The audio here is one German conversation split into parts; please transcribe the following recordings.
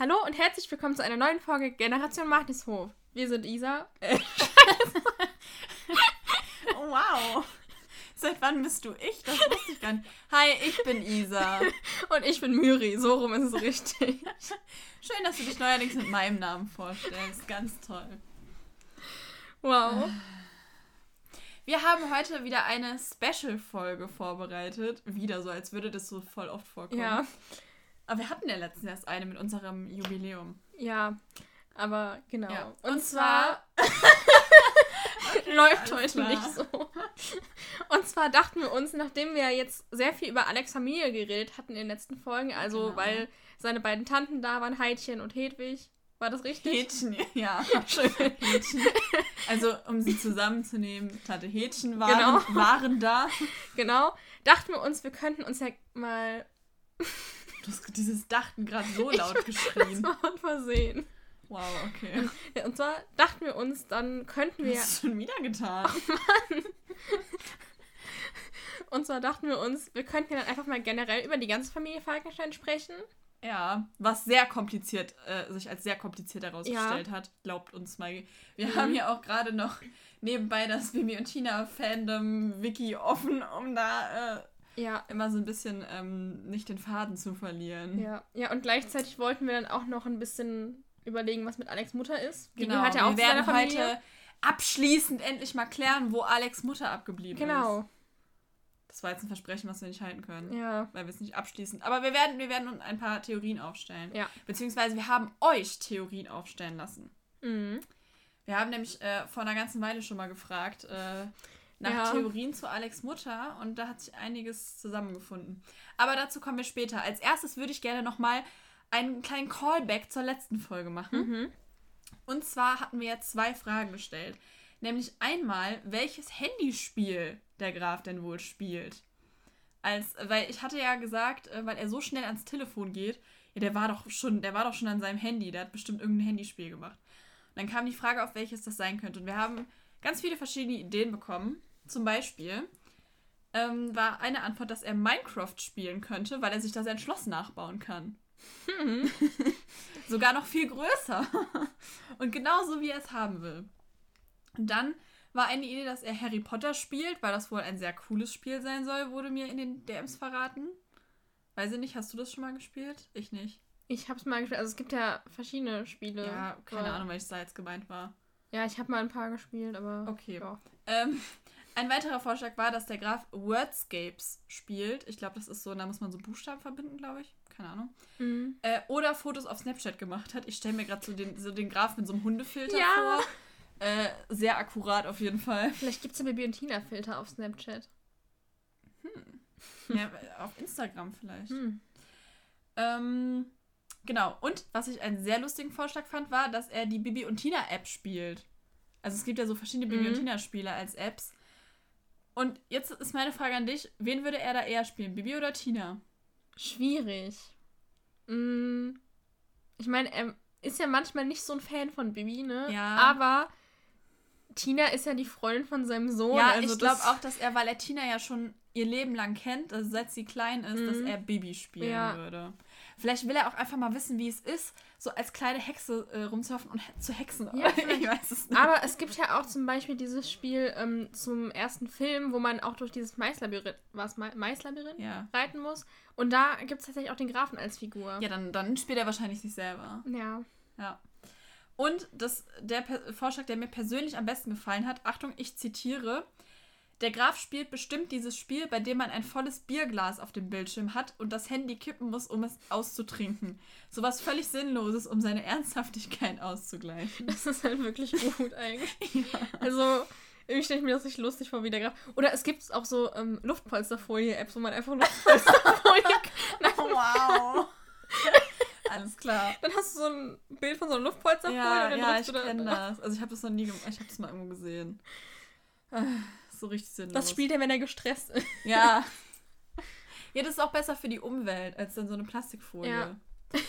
Hallo und herzlich willkommen zu einer neuen Folge Generation Martinshof. Wir sind Isa. Äh, oh, wow. Seit wann bist du ich? Das wusste ich gar nicht. Hi, ich bin Isa. und ich bin Myri. So rum ist es richtig. Schön, dass du dich neuerdings mit meinem Namen vorstellst. Ganz toll. Wow. Wir haben heute wieder eine Special-Folge vorbereitet. Wieder so, als würde das so voll oft vorkommen. Ja. Aber wir hatten ja letztens erst eine mit unserem Jubiläum. Ja, aber genau. Ja. Und, Und, zwar, läuft heute klar. nicht so. Und zwar dachten wir uns, nachdem wir jetzt sehr viel über Alex Familie geredet hatten in den letzten Folgen, also genau. weil seine beiden Tanten da waren, Heidchen und Hedwig. War das richtig? Hätchen, ja. Schön. Also, um sie zusammenzunehmen, Tante Hätchen waren, genau. waren da. Genau. Dachten wir uns, wir könnten uns ja mal Du hast dieses Dachten gerade so laut geschrien. Das war von Versehen. Wow, okay. Ja, und zwar dachten wir uns, dann könnten wir. Das schon wieder getan. Oh Mann. Und zwar dachten wir uns, wir könnten ja dann einfach mal generell über die ganze Familie Falkenstein sprechen. Ja, was sehr kompliziert, äh, sich als sehr kompliziert herausgestellt ja. hat, glaubt uns mal. Wir mhm. haben ja auch gerade noch nebenbei das Bibi und Tina Fandom Wiki offen, um da äh, ja. immer so ein bisschen ähm, nicht den Faden zu verlieren. Ja. ja, und gleichzeitig wollten wir dann auch noch ein bisschen überlegen, was mit Alex Mutter ist. Die genau, ja auch wir werden heute abschließend endlich mal klären, wo Alex Mutter abgeblieben genau. ist. Genau. Das war jetzt ein Versprechen, was wir nicht halten können. Ja. Weil wir es nicht abschließen. Aber wir werden, wir werden ein paar Theorien aufstellen. Ja. Beziehungsweise wir haben euch Theorien aufstellen lassen. Mhm. Wir haben nämlich äh, vor einer ganzen Weile schon mal gefragt, äh, nach ja. Theorien zu Alex Mutter und da hat sich einiges zusammengefunden. Aber dazu kommen wir später. Als erstes würde ich gerne nochmal einen kleinen Callback zur letzten Folge machen. Mhm. Und zwar hatten wir ja zwei Fragen gestellt. Nämlich einmal, welches Handyspiel der Graf denn wohl spielt. Als, weil ich hatte ja gesagt, äh, weil er so schnell ans Telefon geht, ja, der war doch schon, der war doch schon an seinem Handy, der hat bestimmt irgendein Handyspiel gemacht. Und dann kam die Frage, auf welches das sein könnte. Und wir haben ganz viele verschiedene Ideen bekommen. Zum Beispiel ähm, war eine Antwort, dass er Minecraft spielen könnte, weil er sich da sein Schloss nachbauen kann. Hm. Sogar noch viel größer. Und genauso wie er es haben will. Und dann war eine Idee, dass er Harry Potter spielt, weil das wohl ein sehr cooles Spiel sein soll, wurde mir in den DMs verraten. Weiß ich nicht, hast du das schon mal gespielt? Ich nicht. Ich hab's mal gespielt. Also es gibt ja verschiedene Spiele. Ja, keine Ahnung, welches da jetzt gemeint war. Ja, ich habe mal ein paar gespielt, aber. Okay. Ja. Ähm, ein weiterer Vorschlag war, dass der Graf Wordscapes spielt. Ich glaube, das ist so, da muss man so Buchstaben verbinden, glaube ich. Keine Ahnung. Mhm. Äh, oder Fotos auf Snapchat gemacht hat. Ich stelle mir gerade so den, so den Graf mit so einem Hundefilter ja. vor. Äh, sehr akkurat auf jeden Fall. Vielleicht gibt es ja Baby und Tina-Filter auf Snapchat. Hm. Ja, auf Instagram vielleicht. Hm. Ähm, genau. Und was ich einen sehr lustigen Vorschlag fand, war, dass er die Bibi und Tina-App spielt. Also es gibt ja so verschiedene Bibi und mhm. Tina-Spiele als Apps. Und jetzt ist meine Frage an dich: Wen würde er da eher spielen, Bibi oder Tina? Schwierig. Mm, ich meine, er ist ja manchmal nicht so ein Fan von Bibi, ne? Ja. Aber Tina ist ja die Freundin von seinem Sohn. Ja, also ich glaube auch, dass er, weil er Tina ja schon ihr Leben lang kennt, also seit sie klein ist, mhm. dass er Bibi spielen ja. würde. Vielleicht will er auch einfach mal wissen, wie es ist, so als kleine Hexe äh, rumzulaufen und zu hexen. Ja, ich weiß es nicht. Aber es gibt ja auch zum Beispiel dieses Spiel ähm, zum ersten Film, wo man auch durch dieses Maislabyrinth, was Maislabyrinth ja. reiten muss. Und da gibt es tatsächlich auch den Grafen als Figur. Ja, dann, dann spielt er wahrscheinlich sich selber. Ja. Ja. Und das, der Vorschlag, der mir persönlich am besten gefallen hat, Achtung, ich zitiere, der Graf spielt bestimmt dieses Spiel, bei dem man ein volles Bierglas auf dem Bildschirm hat und das Handy kippen muss, um es auszutrinken. Sowas völlig Sinnloses, um seine Ernsthaftigkeit auszugleichen. Das ist halt wirklich gut eigentlich. ja. Also, irgendwie stelle ich mir das nicht lustig vor, wie der Graf. Oder es gibt auch so ähm, Luftpolsterfolie-Apps, wo man einfach Luftpolsterfolie. oh, wow. Alles klar. Dann hast du so ein Bild von so einer Luftpolsterfolie ja, und dann ja, ich kenne das. Also ich habe das noch nie gemacht. Ich habe das mal irgendwo gesehen. So richtig sinnlos. Das spielt er, wenn er gestresst ist. Ja. Ja, das ist auch besser für die Umwelt als dann so eine Plastikfolie. Ja.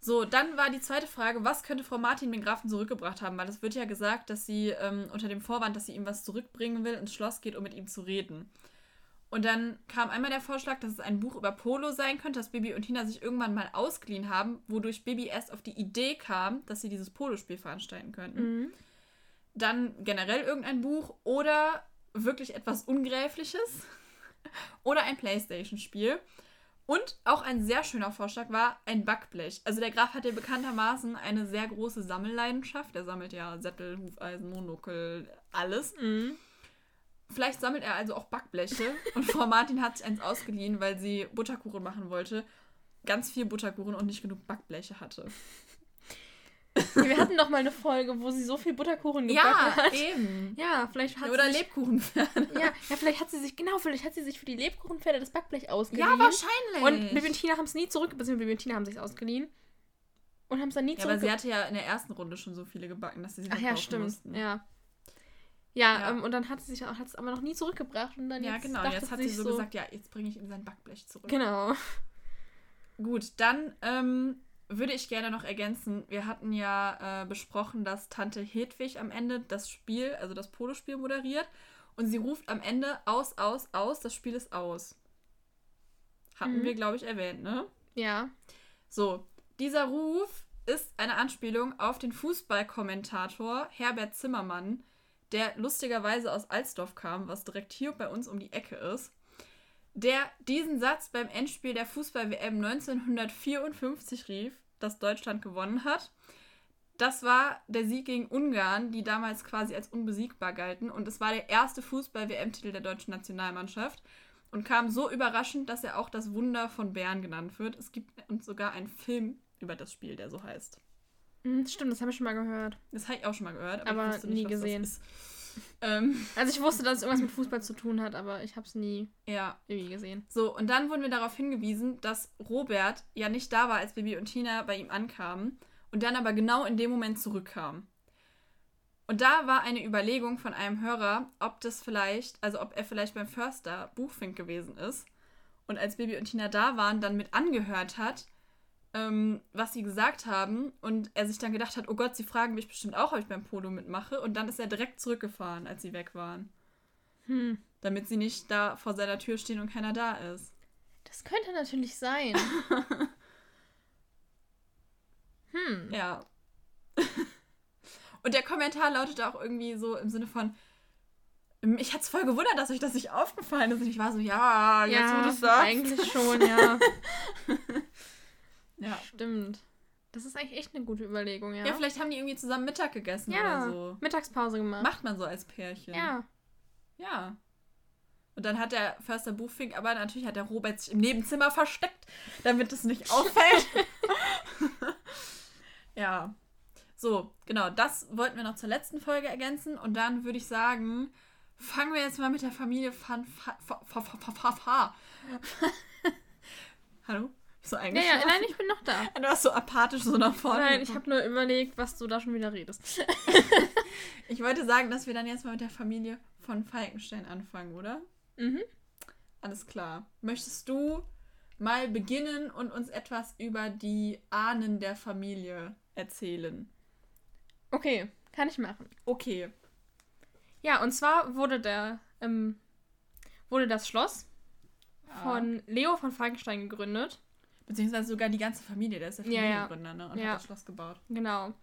so, dann war die zweite Frage, was könnte Frau Martin den Grafen zurückgebracht haben? Weil es wird ja gesagt, dass sie ähm, unter dem Vorwand, dass sie ihm was zurückbringen will, ins Schloss geht, um mit ihm zu reden. Und dann kam einmal der Vorschlag, dass es ein Buch über Polo sein könnte, das Bibi und Tina sich irgendwann mal ausgeliehen haben, wodurch Bibi erst auf die Idee kam, dass sie dieses Polospiel veranstalten könnten. Mhm. Dann generell irgendein Buch oder wirklich etwas Ungräfliches oder ein Playstation-Spiel. Und auch ein sehr schöner Vorschlag war ein Backblech. Also der Graf hat ja bekanntermaßen eine sehr große Sammelleidenschaft. Er sammelt ja Sättel, Hufeisen, Monokel, alles. Mhm. Vielleicht sammelt er also auch Backbleche. und Frau Martin hat sich eins ausgeliehen, weil sie Butterkuchen machen wollte. Ganz viel Butterkuchen und nicht genug Backbleche hatte. Wir hatten doch mal eine Folge, wo sie so viel Butterkuchen gebacken ja, hat. Ja, eben. Ja, vielleicht hat Oder sie Lebkuchenpferde. Ja, ja, vielleicht hat sie sich, genau, vielleicht hat sie sich für die Lebkuchenpferde das Backblech ausgeliehen. Ja, wahrscheinlich. Und Bibi und Tina haben es nie zurück, beziehungsweise Bibi und Tina haben sich ausgeliehen. Und haben es dann nie ja, zurück. Ja, aber sie hatte ja in der ersten Runde schon so viele gebacken, dass sie sie Ach ja, stimmt. Mussten. Ja. Ja, ja. Ähm, und dann hat sie sich hat es aber noch nie zurückgebracht. Und dann ja, genau. Jetzt hat sie so, so gesagt, ja, jetzt bringe ich ihm sein Backblech zurück. Genau. Gut, dann ähm, würde ich gerne noch ergänzen. Wir hatten ja äh, besprochen, dass Tante Hedwig am Ende das Spiel, also das Polospiel moderiert. Und sie ruft am Ende aus, aus, aus, das Spiel ist aus. Hatten mhm. wir, glaube ich, erwähnt, ne? Ja. So, dieser Ruf ist eine Anspielung auf den Fußballkommentator Herbert Zimmermann, der lustigerweise aus Alsdorf kam, was direkt hier bei uns um die Ecke ist, der diesen Satz beim Endspiel der Fußball-WM 1954 rief, das Deutschland gewonnen hat. Das war der Sieg gegen Ungarn, die damals quasi als unbesiegbar galten. Und es war der erste Fußball-WM-Titel der deutschen Nationalmannschaft und kam so überraschend, dass er auch das Wunder von Bern genannt wird. Es gibt uns sogar einen Film über das Spiel, der so heißt. Mhm, stimmt, das habe ich schon mal gehört. Das habe ich auch schon mal gehört, aber, aber nie gesehen. Ähm. Also ich wusste, dass es irgendwas mit Fußball zu tun hat, aber ich habe es nie ja. irgendwie gesehen. So, und dann wurden wir darauf hingewiesen, dass Robert ja nicht da war, als Bibi und Tina bei ihm ankamen und dann aber genau in dem Moment zurückkam. Und da war eine Überlegung von einem Hörer, ob das vielleicht, also ob er vielleicht beim Förster Buchfink gewesen ist und als Bibi und Tina da waren, dann mit angehört hat ähm, was sie gesagt haben und er sich dann gedacht hat, oh Gott, sie fragen mich bestimmt auch, ob ich beim Polo mitmache und dann ist er direkt zurückgefahren, als sie weg waren. Hm. Damit sie nicht da vor seiner Tür stehen und keiner da ist. Das könnte natürlich sein. hm. Ja. und der Kommentar lautete auch irgendwie so im Sinne von, ich hatte es voll gewundert, dass euch das nicht aufgefallen ist. Und ich war so, ja, jetzt ja, wo du es sagst. Eigentlich schon, ja. Ja. Stimmt. Das ist eigentlich echt eine gute Überlegung, ja. Ja, vielleicht haben die irgendwie zusammen Mittag gegessen ja, oder so. Mittagspause gemacht. Macht man so als Pärchen. Ja. Ja. Und dann hat der Förster Buchfink, aber natürlich hat der Robert sich im Nebenzimmer versteckt, damit es nicht auffällt. ja. So, genau, das wollten wir noch zur letzten Folge ergänzen. Und dann würde ich sagen, fangen wir jetzt mal mit der Familie Fan. Hallo? So eigentlich. Ja, ja, nein, ich bin noch da. Du warst so apathisch so nach vorne. Nein, ich habe nur überlegt, was du da schon wieder redest. ich wollte sagen, dass wir dann jetzt mal mit der Familie von Falkenstein anfangen, oder? Mhm. Alles klar. Möchtest du mal beginnen und uns etwas über die Ahnen der Familie erzählen? Okay, kann ich machen. Okay. Ja, und zwar wurde der ähm, wurde das Schloss ja. von Leo von Falkenstein gegründet. Beziehungsweise sogar die ganze Familie, der ist der Familiengründer, ja, ne? Und hat das Schloss gebaut. Genau.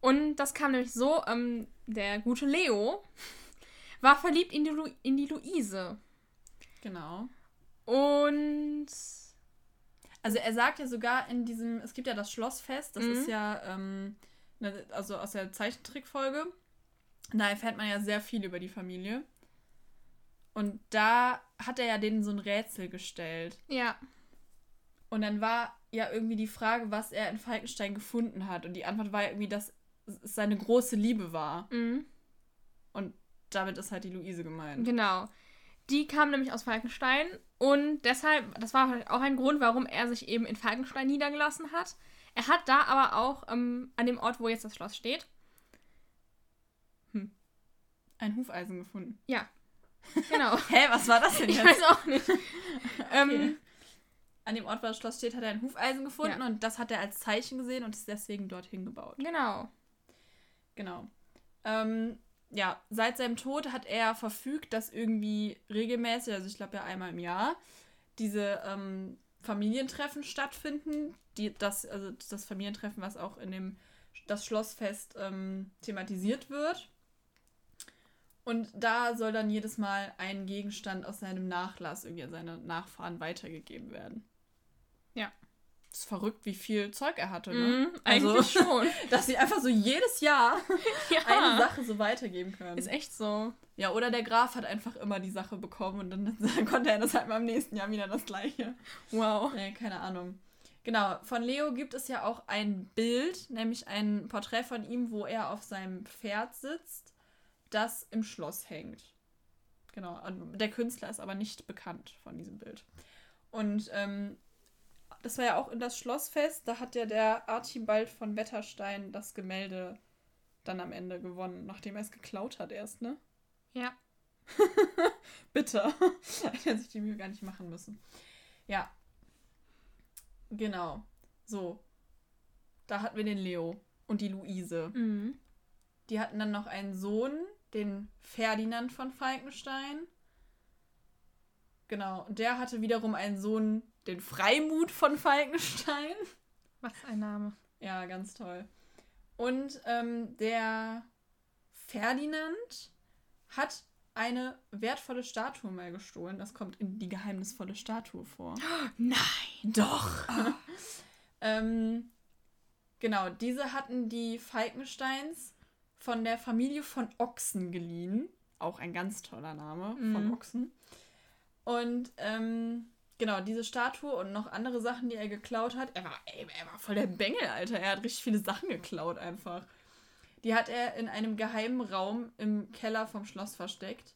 Und das kam nämlich so, ähm, der gute Leo war verliebt in die, Lu in die Luise. Genau. Und. Also er sagt ja sogar in diesem, es gibt ja das Schlossfest, das mhm. ist ja, ähm, ne, also aus der Zeichentrickfolge. Da erfährt man ja sehr viel über die Familie. Und da hat er ja denen so ein Rätsel gestellt. Ja. Und dann war ja irgendwie die Frage, was er in Falkenstein gefunden hat. Und die Antwort war ja irgendwie, dass es seine große Liebe war. Mhm. Und damit ist halt die Luise gemeint. Genau. Die kam nämlich aus Falkenstein und deshalb, das war auch ein Grund, warum er sich eben in Falkenstein niedergelassen hat. Er hat da aber auch ähm, an dem Ort, wo jetzt das Schloss steht, hm, ein Hufeisen gefunden. Ja. Genau. Hä, was war das denn jetzt? Ich weiß auch nicht. okay. ähm, an dem Ort, wo das Schloss steht, hat er ein Hufeisen gefunden ja. und das hat er als Zeichen gesehen und ist deswegen dorthin gebaut. Genau. Genau. Ähm, ja, seit seinem Tod hat er verfügt, dass irgendwie regelmäßig, also ich glaube ja einmal im Jahr, diese ähm, Familientreffen stattfinden. Die, das, also das Familientreffen, was auch in dem das Schlossfest ähm, thematisiert wird. Und da soll dann jedes Mal ein Gegenstand aus seinem Nachlass irgendwie an seine Nachfahren weitergegeben werden. Ja. Das ist verrückt, wie viel Zeug er hatte, ne? Mm, also, eigentlich schon. dass sie einfach so jedes Jahr ja. eine Sache so weitergeben können. Ist echt so. Ja, oder der Graf hat einfach immer die Sache bekommen und dann, dann konnte er das halt mal im nächsten Jahr wieder das gleiche. Wow. Ja, keine Ahnung. Genau, von Leo gibt es ja auch ein Bild, nämlich ein Porträt von ihm, wo er auf seinem Pferd sitzt, das im Schloss hängt. Genau, der Künstler ist aber nicht bekannt von diesem Bild. Und ähm, das war ja auch in das Schlossfest, da hat ja der Archibald von Wetterstein das Gemälde dann am Ende gewonnen, nachdem er es geklaut hat erst, ne? Ja. Bitter. Hätte sich die Mühe gar nicht machen müssen. Ja. Genau. So. Da hatten wir den Leo und die Luise. Mhm. Die hatten dann noch einen Sohn, den Ferdinand von Falkenstein. Genau. Und der hatte wiederum einen Sohn, den Freimut von Falkenstein. Was ein Name. Ja, ganz toll. Und ähm, der Ferdinand hat eine wertvolle Statue mal gestohlen. Das kommt in die geheimnisvolle Statue vor. Nein! Doch! ähm, genau, diese hatten die Falkensteins von der Familie von Ochsen geliehen. Auch ein ganz toller Name mhm. von Ochsen. Und ähm, genau, diese Statue und noch andere Sachen, die er geklaut hat. Er war, ey, er war voll der Bengel, Alter. Er hat richtig viele Sachen geklaut einfach. Die hat er in einem geheimen Raum im Keller vom Schloss versteckt.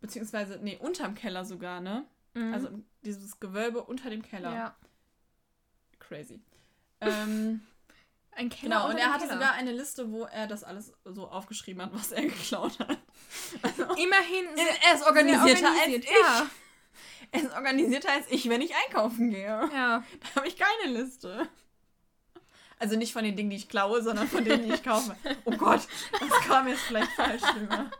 Beziehungsweise, nee, unterm Keller sogar, ne? Mhm. Also dieses Gewölbe unter dem Keller. Ja. Crazy. Ähm, Ein Keller. Genau, und er hatte Keller. sogar eine Liste, wo er das alles so aufgeschrieben hat, was er geklaut hat. Also, Immerhin, er ist organisierter organisiert, als ich. Ja. Er ist organisierter als ich, wenn ich einkaufen gehe. Ja. Da habe ich keine Liste. Also nicht von den Dingen, die ich klaue, sondern von denen, die ich kaufe. Oh Gott, das kam jetzt vielleicht falsch rüber.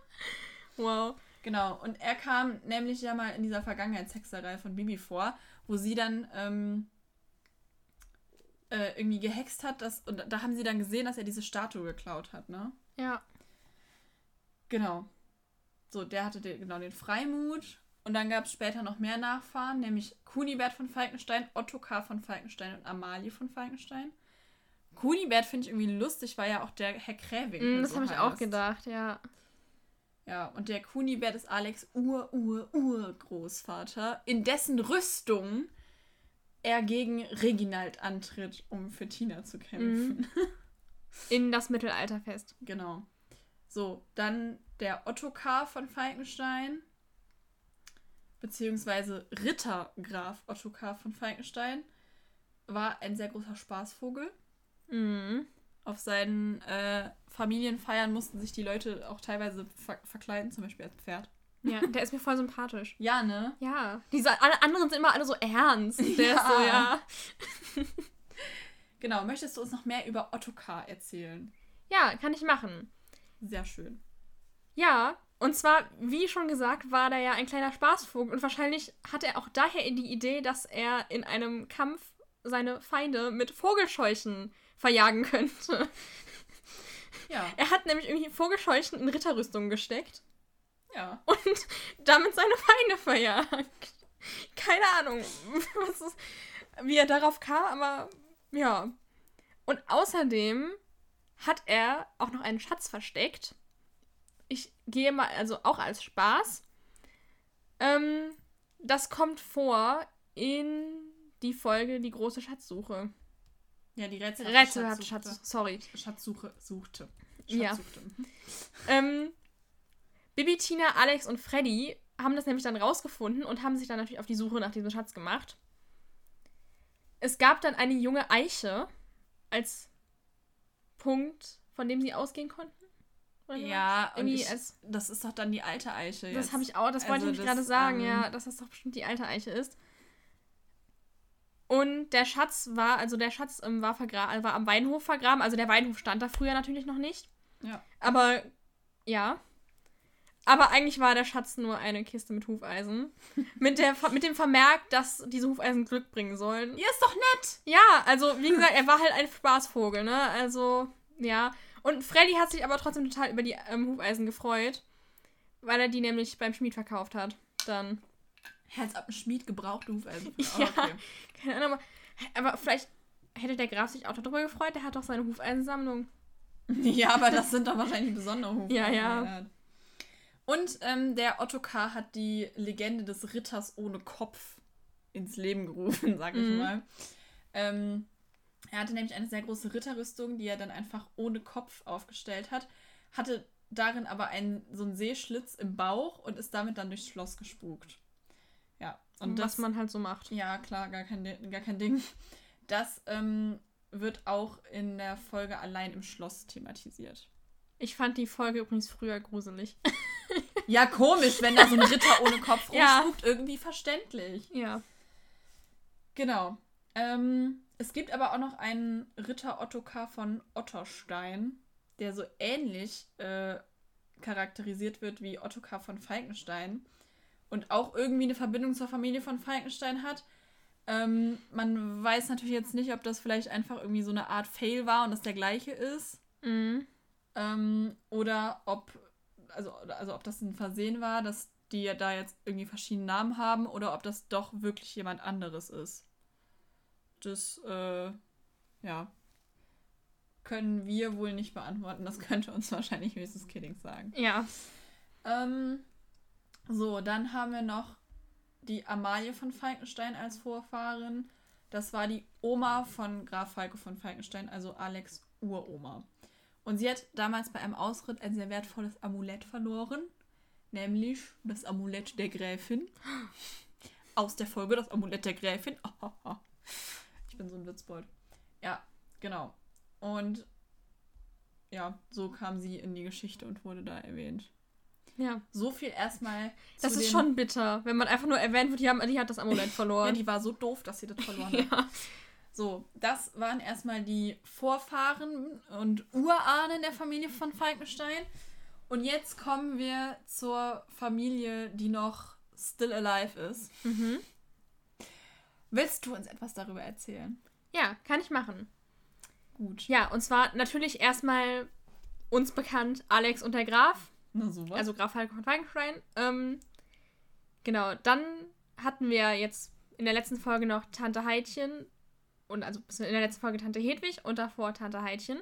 Wow. Genau, und er kam nämlich ja mal in dieser Vergangenheitshexerei von Bibi vor, wo sie dann ähm, äh, irgendwie gehext hat, dass, und da haben sie dann gesehen, dass er diese Statue geklaut hat, ne? Ja. Genau. So, der hatte den, genau den Freimut. Und dann gab es später noch mehr Nachfahren, nämlich Kunibert von Falkenstein, Ottokar von Falkenstein und Amalie von Falkenstein. Kunibert finde ich irgendwie lustig, weil ja auch der Herr Kräwing. Mm, das so habe ich auch gedacht, ja. Ja, und der Kunibert ist Alex Ur-Ur-Urgroßvater, in dessen Rüstung er gegen Reginald antritt, um für Tina zu kämpfen. Mhm. In das Mittelalterfest. Genau. So, dann der Ottokar von Falkenstein, beziehungsweise Ritter Graf Ottokar von Falkenstein, war ein sehr großer Spaßvogel. Mhm. Auf seinen äh, Familienfeiern mussten sich die Leute auch teilweise ver verkleiden, zum Beispiel als Pferd. Ja, der ist mir voll sympathisch. Ja, ne? Ja. Diese alle anderen sind immer alle so ernst. Der ja. ist so, ja. genau, möchtest du uns noch mehr über Ottokar erzählen? Ja, kann ich machen. Sehr schön. Ja, und zwar, wie schon gesagt, war der ja ein kleiner Spaßvogel und wahrscheinlich hat er auch daher die Idee, dass er in einem Kampf seine Feinde mit Vogelscheuchen verjagen könnte. Ja. Er hat nämlich irgendwie Vogelscheuchen in Ritterrüstungen gesteckt. Ja. Und damit seine Feinde verjagt. Keine Ahnung, ist, wie er darauf kam, aber ja. Und außerdem hat er auch noch einen Schatz versteckt. Ich gehe mal, also auch als Spaß. Ähm, das kommt vor in die Folge Die große Schatzsuche. Ja, die Rätsel. Rätsel hat Schatz, sorry. Schatzsuche suchte. Schatzsuchte. Ja. ähm, Bibi, Tina, Alex und Freddy haben das nämlich dann rausgefunden und haben sich dann natürlich auf die Suche nach diesem Schatz gemacht. Es gab dann eine junge Eiche als Punkt, von dem sie ausgehen konnten. Ja, und ich, als, das ist doch dann die alte Eiche. Das habe ich auch, das also wollte ich gerade sagen, ähm, ja, dass das doch bestimmt die alte Eiche ist. Und der Schatz war, also der Schatz ähm, war, war am Weinhof vergraben. Also der Weinhof stand da früher natürlich noch nicht. Ja. Aber Ja. Aber eigentlich war der Schatz nur eine Kiste mit Hufeisen. mit, der, mit dem Vermerk, dass diese Hufeisen Glück bringen sollen. Ja, ist doch nett. Ja, also wie gesagt, er war halt ein Spaßvogel, ne? Also, ja. Und Freddy hat sich aber trotzdem total über die ähm, Hufeisen gefreut. Weil er die nämlich beim Schmied verkauft hat. Dann. Herz ab dem Schmied gebrauchte Hufeisen. Oh, ja, okay. keine Ahnung. Aber, aber vielleicht hätte der Graf sich auch darüber gefreut. Der hat doch seine Hufeisensammlung. Ja, aber das sind doch wahrscheinlich besondere Hufeisen. Ja, ja. Und ähm, der Ottokar hat die Legende des Ritters ohne Kopf ins Leben gerufen, sag ich mhm. mal. Ähm, er hatte nämlich eine sehr große Ritterrüstung, die er dann einfach ohne Kopf aufgestellt hat, hatte darin aber einen, so einen Seeschlitz im Bauch und ist damit dann durchs Schloss gespukt. Ja. Und Was das, man halt so macht. Ja, klar, gar kein, gar kein Ding. Das ähm, wird auch in der Folge Allein im Schloss thematisiert. Ich fand die Folge übrigens früher gruselig. Ja, komisch, wenn da so ein Ritter ohne Kopf rumspukt, ja. irgendwie verständlich. Ja. Genau. Ähm, es gibt aber auch noch einen Ritter Ottokar von Otterstein, der so ähnlich äh, charakterisiert wird wie Ottokar von Falkenstein und auch irgendwie eine Verbindung zur Familie von Falkenstein hat. Ähm, man weiß natürlich jetzt nicht, ob das vielleicht einfach irgendwie so eine Art Fail war und das der gleiche ist. Mhm. Ähm, oder ob also, also ob das ein Versehen war, dass die ja da jetzt irgendwie verschiedene Namen haben oder ob das doch wirklich jemand anderes ist. Das, äh, ja, können wir wohl nicht beantworten. Das könnte uns wahrscheinlich höchstens Kidding sagen. Ja. Ähm, so, dann haben wir noch die Amalie von Falkenstein als Vorfahrin. Das war die Oma von Graf Falke von Falkenstein, also Alex Uroma. Und sie hat damals bei einem Ausritt ein sehr wertvolles Amulett verloren, nämlich das Amulett der Gräfin. Aus der Folge das Amulett der Gräfin. Ich bin so ein Witzbold. Ja, genau. Und ja, so kam sie in die Geschichte und wurde da erwähnt. Ja. So viel erstmal. Das ist schon bitter, wenn man einfach nur erwähnt wird, die, haben, die hat das Amulett verloren. ja, die war so doof, dass sie das verloren hat. ja. So, das waren erstmal die Vorfahren und Urahnen der Familie von Falkenstein. Und jetzt kommen wir zur Familie, die noch still alive ist. Mhm. Willst du uns etwas darüber erzählen? Ja, kann ich machen. Gut. Ja, und zwar natürlich erstmal uns bekannt Alex und der Graf. Na sowas. Also Graf Falken von Falkenstein. Ähm, genau, dann hatten wir jetzt in der letzten Folge noch Tante Heidchen und also in der letzten Folge Tante Hedwig und davor Tante Heidchen.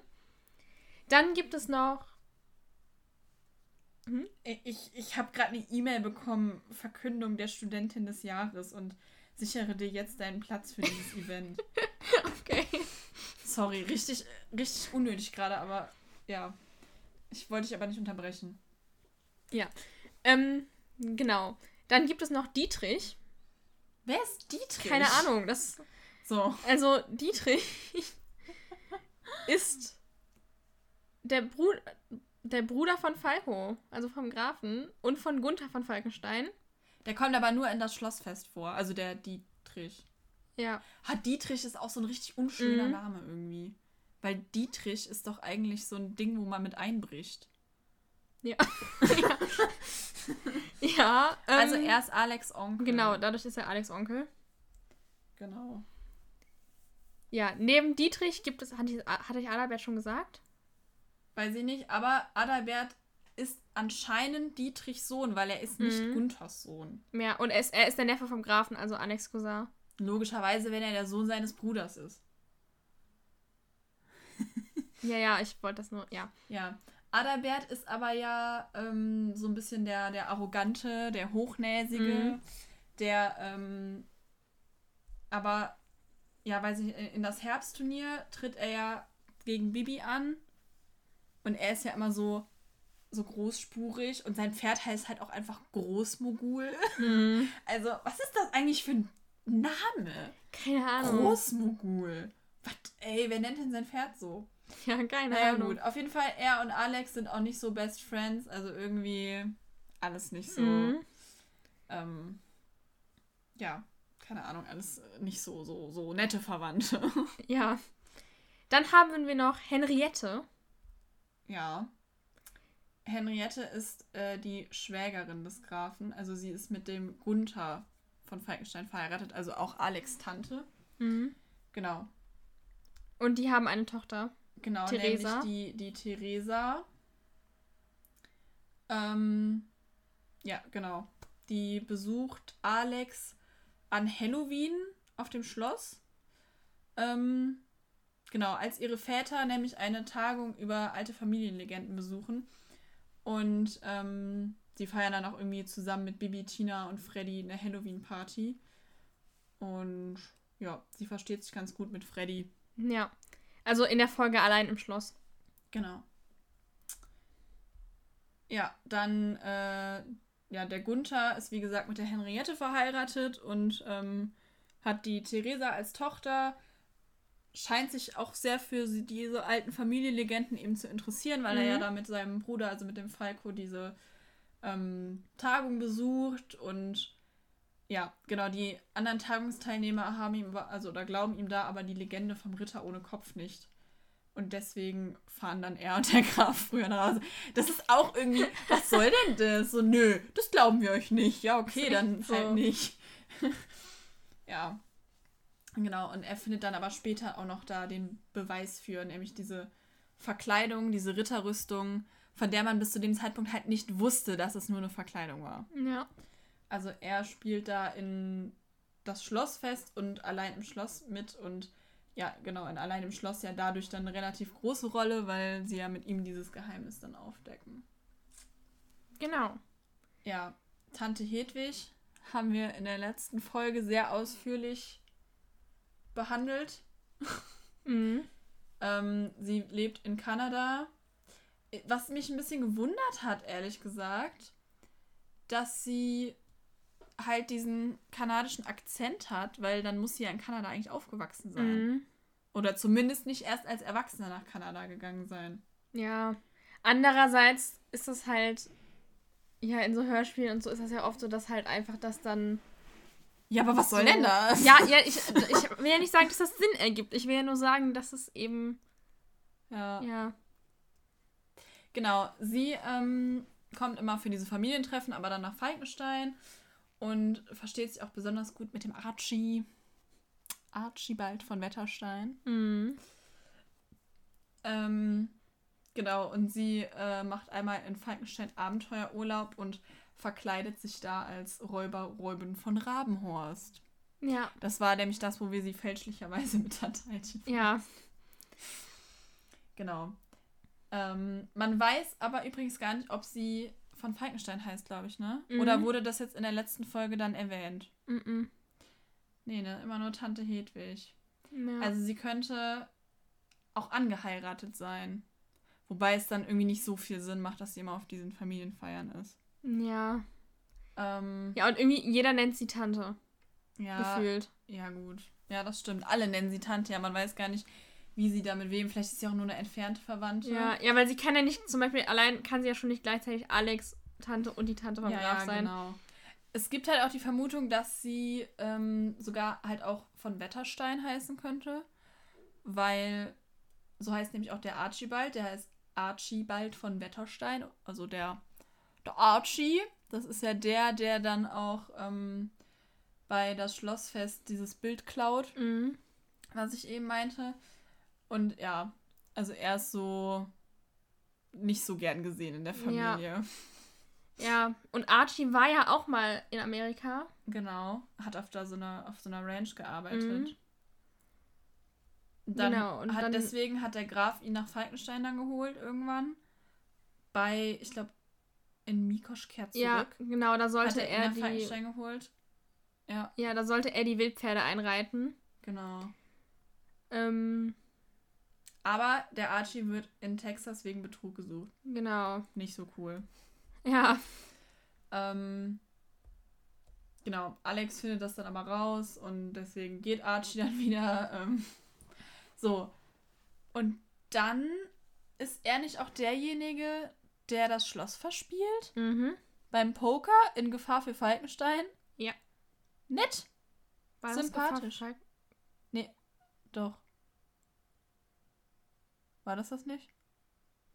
Dann gibt es noch. Hm? Ich, ich habe gerade eine E-Mail bekommen, Verkündung der Studentin des Jahres und sichere dir jetzt deinen Platz für dieses Event. okay. Sorry, richtig, richtig unnötig gerade, aber ja. Ich wollte dich aber nicht unterbrechen. Ja. Ähm, genau. Dann gibt es noch Dietrich. Wer ist Dietrich? Keine Ahnung, das so. Also, Dietrich ist der, Bru der Bruder von Falco, also vom Grafen, und von Gunther von Falkenstein. Der kommt aber nur in das Schlossfest vor, also der Dietrich. Ja. Hat Dietrich ist auch so ein richtig unschöner mhm. Name irgendwie. Weil Dietrich ist doch eigentlich so ein Ding, wo man mit einbricht. Ja. ja. ja ähm, also er ist Alex Onkel. Genau, dadurch ist er Alex Onkel. Genau. Ja, neben Dietrich gibt es, hatte ich, hatte ich Adalbert schon gesagt? Weiß ich nicht, aber Adalbert ist anscheinend Dietrichs Sohn, weil er ist nicht mhm. Gunthers Sohn. Ja, und er ist, er ist der Neffe vom Grafen, also Alex Cousin. Logischerweise, wenn er der Sohn seines Bruders ist. ja, ja, ich wollte das nur, ja. Ja. Adalbert ist aber ja ähm, so ein bisschen der, der Arrogante, der Hochnäsige, mhm. der ähm, aber ja, weiß ich, in das Herbstturnier tritt er ja gegen Bibi an. Und er ist ja immer so, so großspurig und sein Pferd heißt halt auch einfach Großmogul. Mhm. Also, was ist das eigentlich für ein Name? Keine Ahnung. Großmogul. Was, ey, wer nennt denn sein Pferd so? Ja, keine naja, Ahnung. gut. Auf jeden Fall, er und Alex sind auch nicht so Best Friends. Also irgendwie alles nicht so. Mhm. Ähm, ja, keine Ahnung, alles nicht so, so, so nette Verwandte. Ja. Dann haben wir noch Henriette. Ja. Henriette ist äh, die Schwägerin des Grafen. Also sie ist mit dem Gunther von Falkenstein verheiratet, also auch Alex Tante. Mhm. Genau. Und die haben eine Tochter. Genau, Theresa. nämlich die, die Theresa. Ähm, ja, genau. Die besucht Alex an Halloween auf dem Schloss. Ähm, genau, als ihre Väter nämlich eine Tagung über alte Familienlegenden besuchen. Und ähm, sie feiern dann auch irgendwie zusammen mit Bibi, Tina und Freddy eine Halloween-Party. Und ja, sie versteht sich ganz gut mit Freddy. Ja. Also in der Folge allein im Schloss. Genau. Ja, dann, äh, ja, der Gunther ist wie gesagt mit der Henriette verheiratet und ähm, hat die Theresa als Tochter. Scheint sich auch sehr für diese alten Familienlegenden eben zu interessieren, weil mhm. er ja mhm. da mit seinem Bruder, also mit dem Falco, diese ähm, Tagung besucht und ja, genau, die anderen Tagungsteilnehmer haben ihm, also oder glauben ihm da aber die Legende vom Ritter ohne Kopf nicht. Und deswegen fahren dann er und der Graf früher nach Hause. Das ist auch irgendwie, was soll denn das? So, nö, das glauben wir euch nicht. Ja, okay, dann so. halt nicht. Genau, und er findet dann aber später auch noch da den Beweis für, nämlich diese Verkleidung, diese Ritterrüstung, von der man bis zu dem Zeitpunkt halt nicht wusste, dass es nur eine Verkleidung war. Ja. Also er spielt da in das Schloss fest und allein im Schloss mit und ja, genau, in allein im Schloss ja dadurch dann eine relativ große Rolle, weil sie ja mit ihm dieses Geheimnis dann aufdecken. Genau. Ja, Tante Hedwig haben wir in der letzten Folge sehr ausführlich behandelt. Mhm. ähm, sie lebt in Kanada. Was mich ein bisschen gewundert hat, ehrlich gesagt, dass sie halt diesen kanadischen Akzent hat, weil dann muss sie ja in Kanada eigentlich aufgewachsen sein. Mhm. Oder zumindest nicht erst als Erwachsener nach Kanada gegangen sein. Ja. Andererseits ist das halt, ja, in so Hörspielen und so ist das ja oft so, dass halt einfach das dann. Ja, aber was soll so, denn das? Ja, ja, ich, ich will ja nicht sagen, dass das Sinn ergibt. Ich will ja nur sagen, dass es eben. Ja. Ja. Genau, sie ähm, kommt immer für diese Familientreffen, aber dann nach Falkenstein und versteht sich auch besonders gut mit dem Archie. Archibald von Wetterstein. Mhm. Ähm, genau, und sie äh, macht einmal in Falkenstein Abenteuerurlaub und verkleidet sich da als Räuber Räuben von Rabenhorst. Ja. Das war nämlich das, wo wir sie fälschlicherweise mit Tanteichen. Ja. Genau. Ähm, man weiß aber übrigens gar nicht, ob sie von Falkenstein heißt, glaube ich, ne? Mhm. Oder wurde das jetzt in der letzten Folge dann erwähnt? Mhm. Nee, ne? Immer nur Tante Hedwig. Ja. Also sie könnte auch angeheiratet sein. Wobei es dann irgendwie nicht so viel Sinn macht, dass sie immer auf diesen Familienfeiern ist. Ja. Ähm, ja, und irgendwie jeder nennt sie Tante. Ja. Gefühlt. Ja, gut. Ja, das stimmt. Alle nennen sie Tante. Ja, man weiß gar nicht, wie sie da mit wem. Vielleicht ist sie auch nur eine entfernte Verwandte. Ja, ja, weil sie kann ja nicht, zum Beispiel allein kann sie ja schon nicht gleichzeitig Alex Tante und die Tante vom ja, Graf ja, sein. Genau. Es gibt halt auch die Vermutung, dass sie ähm, sogar halt auch von Wetterstein heißen könnte, weil so heißt nämlich auch der Archibald, der heißt Archibald von Wetterstein, also der, der Archie. Das ist ja der, der dann auch ähm, bei das Schlossfest dieses Bild klaut, mhm. was ich eben meinte. Und ja, also er ist so nicht so gern gesehen in der Familie. Ja. Ja, und Archie war ja auch mal in Amerika. Genau, hat auf, da so einer, auf so einer Ranch gearbeitet. Mhm. Dann genau, und hat, dann, deswegen hat der Graf ihn nach Falkenstein dann geholt irgendwann. Bei, ich glaube, in Mikoschkehrt zurück. Ja, genau, da sollte er, er die... Falkenstein geholt. Ja. Ja, da sollte er die Wildpferde einreiten. Genau. Ähm, Aber der Archie wird in Texas wegen Betrug gesucht. Genau. Nicht so cool. Ja. Ähm, genau, Alex findet das dann aber raus und deswegen geht Archie dann wieder. Ähm, so. Und dann ist er nicht auch derjenige, der das Schloss verspielt? Mhm. Beim Poker in Gefahr für Falkenstein? Ja. Nett. War Sympathisch. Das nee, doch. War das das nicht?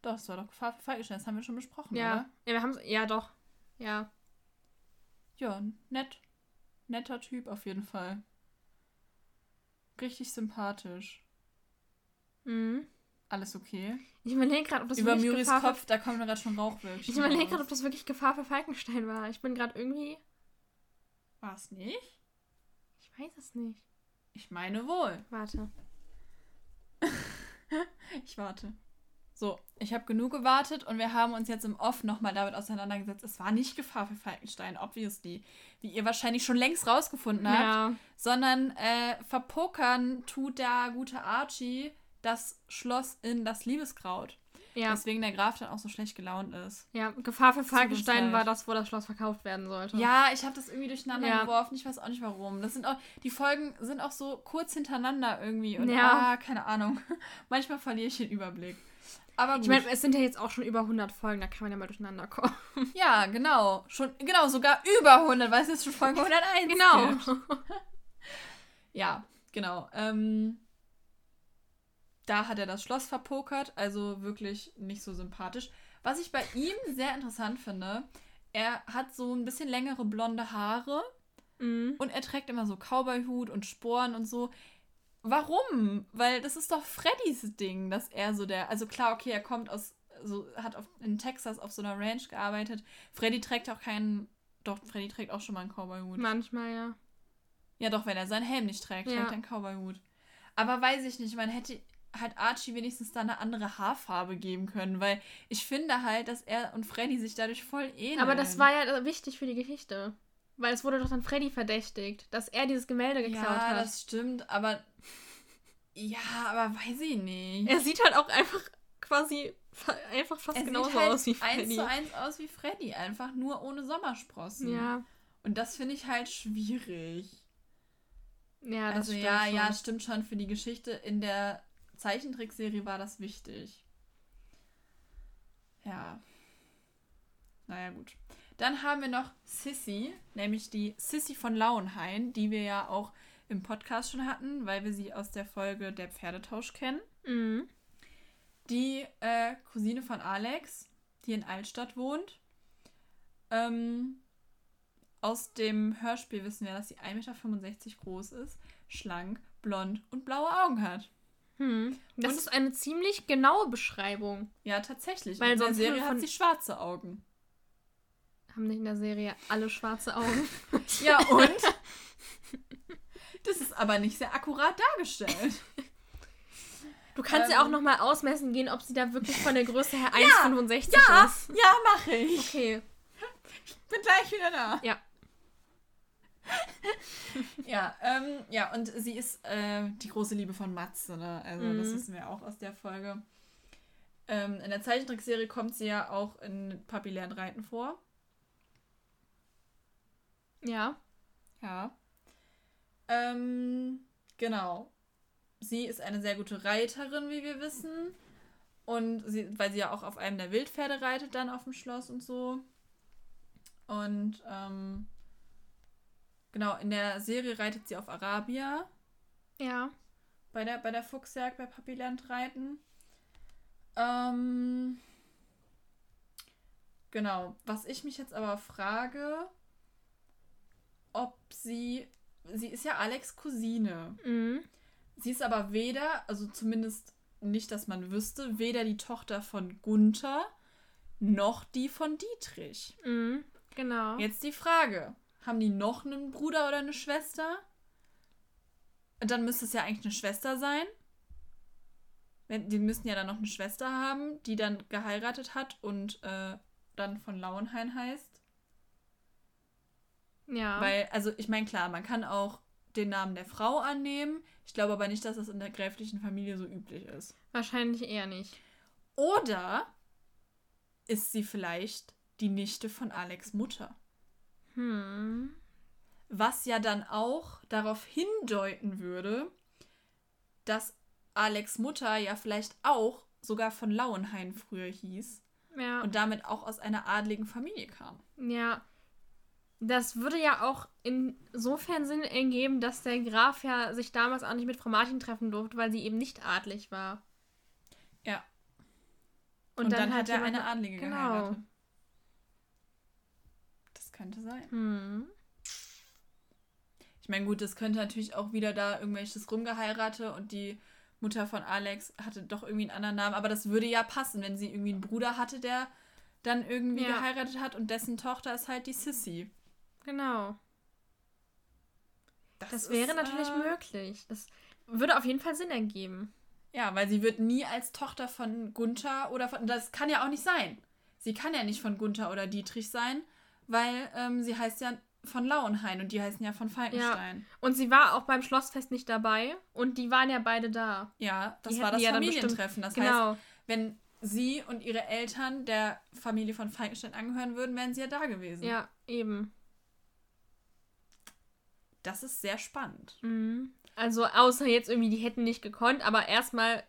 Doch, das war doch Gefahr für Falkenstein, das haben wir schon besprochen, ja. oder? Ja, wir haben ja doch. Ja. Ja, nett. Netter Typ auf jeden Fall. Richtig sympathisch. Mhm. Alles okay? Ich überlege gerade, ob das Über wirklich Muris Gefahr Kopf, da kommt gerade schon Rauchwölkchen. Ich überlege gerade, ob das wirklich Gefahr für Falkenstein war. Ich bin gerade irgendwie. War es nicht? Ich weiß es nicht. Ich meine wohl. Warte. ich warte. So, ich habe genug gewartet und wir haben uns jetzt im Off nochmal damit auseinandergesetzt. Es war nicht Gefahr für Falkenstein, obviously, wie ihr wahrscheinlich schon längst rausgefunden habt, ja. sondern äh, verpokern tut der gute Archie das Schloss in das Liebeskraut. Ja. Deswegen der Graf dann auch so schlecht gelaunt ist. Ja, Gefahr für Falkenstein war das, wo das Schloss verkauft werden sollte. Ja, ich habe das irgendwie durcheinander ja. geworfen. Ich weiß auch nicht warum. Das sind auch, die Folgen sind auch so kurz hintereinander irgendwie. Und ja. ah, keine Ahnung. Manchmal verliere ich den Überblick. Aber gut. Ich meine, es sind ja jetzt auch schon über 100 Folgen, da kann man ja mal durcheinander kommen. Ja, genau. Schon, genau, sogar über 100, weil es ist schon Folge 101 Genau. ja, genau. Ähm, da hat er das Schloss verpokert, also wirklich nicht so sympathisch. Was ich bei ihm sehr interessant finde, er hat so ein bisschen längere blonde Haare mhm. und er trägt immer so Cowboyhut und Sporen und so. Warum? Weil das ist doch Freddys Ding, dass er so der. Also klar, okay, er kommt aus. So, hat auf, in Texas auf so einer Ranch gearbeitet. Freddy trägt auch keinen. Doch, Freddy trägt auch schon mal einen Cowboy-Hut. Manchmal, ja. Ja, doch, wenn er seinen Helm nicht trägt, ja. trägt er einen Cowboy-Hut. Aber weiß ich nicht, man hätte halt Archie wenigstens da eine andere Haarfarbe geben können, weil ich finde halt, dass er und Freddy sich dadurch voll ähneln. Aber das war ja wichtig für die Geschichte. Weil es wurde doch dann Freddy verdächtigt, dass er dieses Gemälde geklaut ja, hat. Ja, das stimmt, aber. Ja, aber weiß ich nicht. Er sieht halt auch einfach quasi einfach fast er genauso halt aus wie Freddy. Eins zu eins aus wie Freddy, einfach nur ohne Sommersprossen. Ja. Und das finde ich halt schwierig. Ja, das also stimmt ja, schon. ja, stimmt schon. Für die Geschichte in der Zeichentrickserie war das wichtig. Ja. Naja, gut. Dann haben wir noch Sissy, nämlich die Sissy von Lauenhain, die wir ja auch im Podcast schon hatten, weil wir sie aus der Folge Der Pferdetausch kennen. Mhm. Die äh, Cousine von Alex, die in Altstadt wohnt. Ähm, aus dem Hörspiel wissen wir, dass sie 1,65 Meter groß ist, schlank, blond und blaue Augen hat. Hm. Das und ist eine ziemlich genaue Beschreibung. Ja, tatsächlich. Weil in der Serie hat sie schwarze Augen haben nicht in der Serie alle schwarze Augen. ja, und? Das ist aber nicht sehr akkurat dargestellt. Du kannst ähm, ja auch nochmal ausmessen gehen, ob sie da wirklich von der Größe her 1,65 ja, ist. Ja, mache ich. Okay. Ich bin gleich wieder da. Ja. ja, ähm, ja, und sie ist äh, die große Liebe von Matze, ne? Also, mhm. das wissen wir auch aus der Folge. Ähm, in der Zeichentrickserie kommt sie ja auch in Papi lernt reiten vor. Ja. Ja. Ähm, genau. Sie ist eine sehr gute Reiterin, wie wir wissen. Und sie, weil sie ja auch auf einem der Wildpferde reitet, dann auf dem Schloss und so. Und ähm, genau, in der Serie reitet sie auf Arabia. Ja. Bei der, bei der Fuchsjagd bei Papiland reiten. Ähm, genau. Was ich mich jetzt aber frage, ob sie. Sie ist ja Alex Cousine. Mhm. Sie ist aber weder, also zumindest nicht, dass man wüsste, weder die Tochter von Gunther noch die von Dietrich. Mhm, genau. Jetzt die Frage: Haben die noch einen Bruder oder eine Schwester? Dann müsste es ja eigentlich eine Schwester sein. Die müssten ja dann noch eine Schwester haben, die dann geheiratet hat und äh, dann von Lauenhain heißt. Ja. Weil, also ich meine, klar, man kann auch den Namen der Frau annehmen. Ich glaube aber nicht, dass das in der gräflichen Familie so üblich ist. Wahrscheinlich eher nicht. Oder ist sie vielleicht die Nichte von Alex Mutter? Hm. Was ja dann auch darauf hindeuten würde, dass Alex Mutter ja vielleicht auch sogar von Lauenhain früher hieß. Ja. Und damit auch aus einer adligen Familie kam. Ja, das würde ja auch insofern Sinn ergeben, dass der Graf ja sich damals auch nicht mit Frau Martin treffen durfte, weil sie eben nicht adlig war. Ja. Und, und dann, dann, hat er eine Adlige genau. geheiratet. Könnte sein. Hm. Ich meine, gut, das könnte natürlich auch wieder da irgendwelches rumgeheiratet und die Mutter von Alex hatte doch irgendwie einen anderen Namen, aber das würde ja passen, wenn sie irgendwie einen Bruder hatte, der dann irgendwie ja. geheiratet hat und dessen Tochter ist halt die Sissy. Genau. Das, das wäre ist, natürlich äh, möglich. Das würde auf jeden Fall Sinn ergeben. Ja, weil sie wird nie als Tochter von Gunther oder von. Das kann ja auch nicht sein. Sie kann ja nicht von Gunther oder Dietrich sein, weil ähm, sie heißt ja von Lauenhain und die heißen ja von Falkenstein. Ja. Und sie war auch beim Schlossfest nicht dabei und die waren ja beide da. Ja, das die war das Familientreffen. Das genau. heißt, wenn sie und ihre Eltern der Familie von Falkenstein angehören würden, wären sie ja da gewesen. Ja, eben. Das ist sehr spannend. Mhm. Also außer jetzt irgendwie, die hätten nicht gekonnt, aber erstmal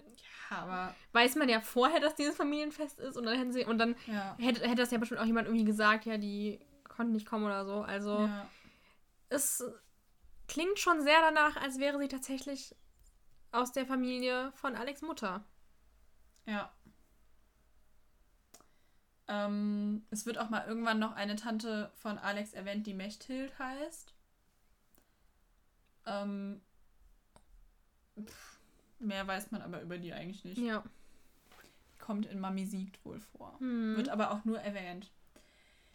ja, aber weiß man ja vorher, dass dieses Familienfest ist und dann hätten sie und dann ja. hätte, hätte das ja bestimmt auch jemand irgendwie gesagt, ja, die konnten nicht kommen oder so. Also ja. es klingt schon sehr danach, als wäre sie tatsächlich aus der Familie von Alex Mutter. Ja. Ähm, es wird auch mal irgendwann noch eine Tante von Alex erwähnt, die Mechthild heißt. Ähm, pff, mehr weiß man aber über die eigentlich nicht. Ja. Kommt in Mami siegt wohl vor. Hm. Wird aber auch nur erwähnt.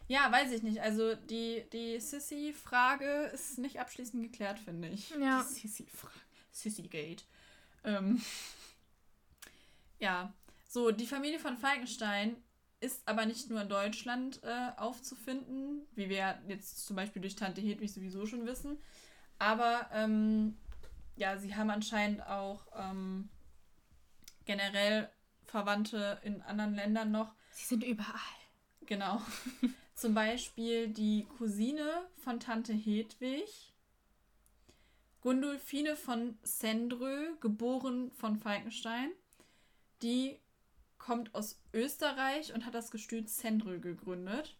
Ja, weiß ich nicht. Also die, die Sissy-Frage ist nicht abschließend geklärt, finde ich. Ja. Die Sissy-Frage. Sissy-Gate. Ähm. ja. So, die Familie von Falkenstein ist aber nicht nur in Deutschland äh, aufzufinden, wie wir jetzt zum Beispiel durch Tante Hedwig sowieso schon wissen. Aber ähm, ja, sie haben anscheinend auch ähm, generell Verwandte in anderen Ländern noch. Sie sind überall. Genau. Zum Beispiel die Cousine von Tante Hedwig, Gundolfine von Sendrö, geboren von Falkenstein. Die kommt aus Österreich und hat das Gestüt Sendrö gegründet.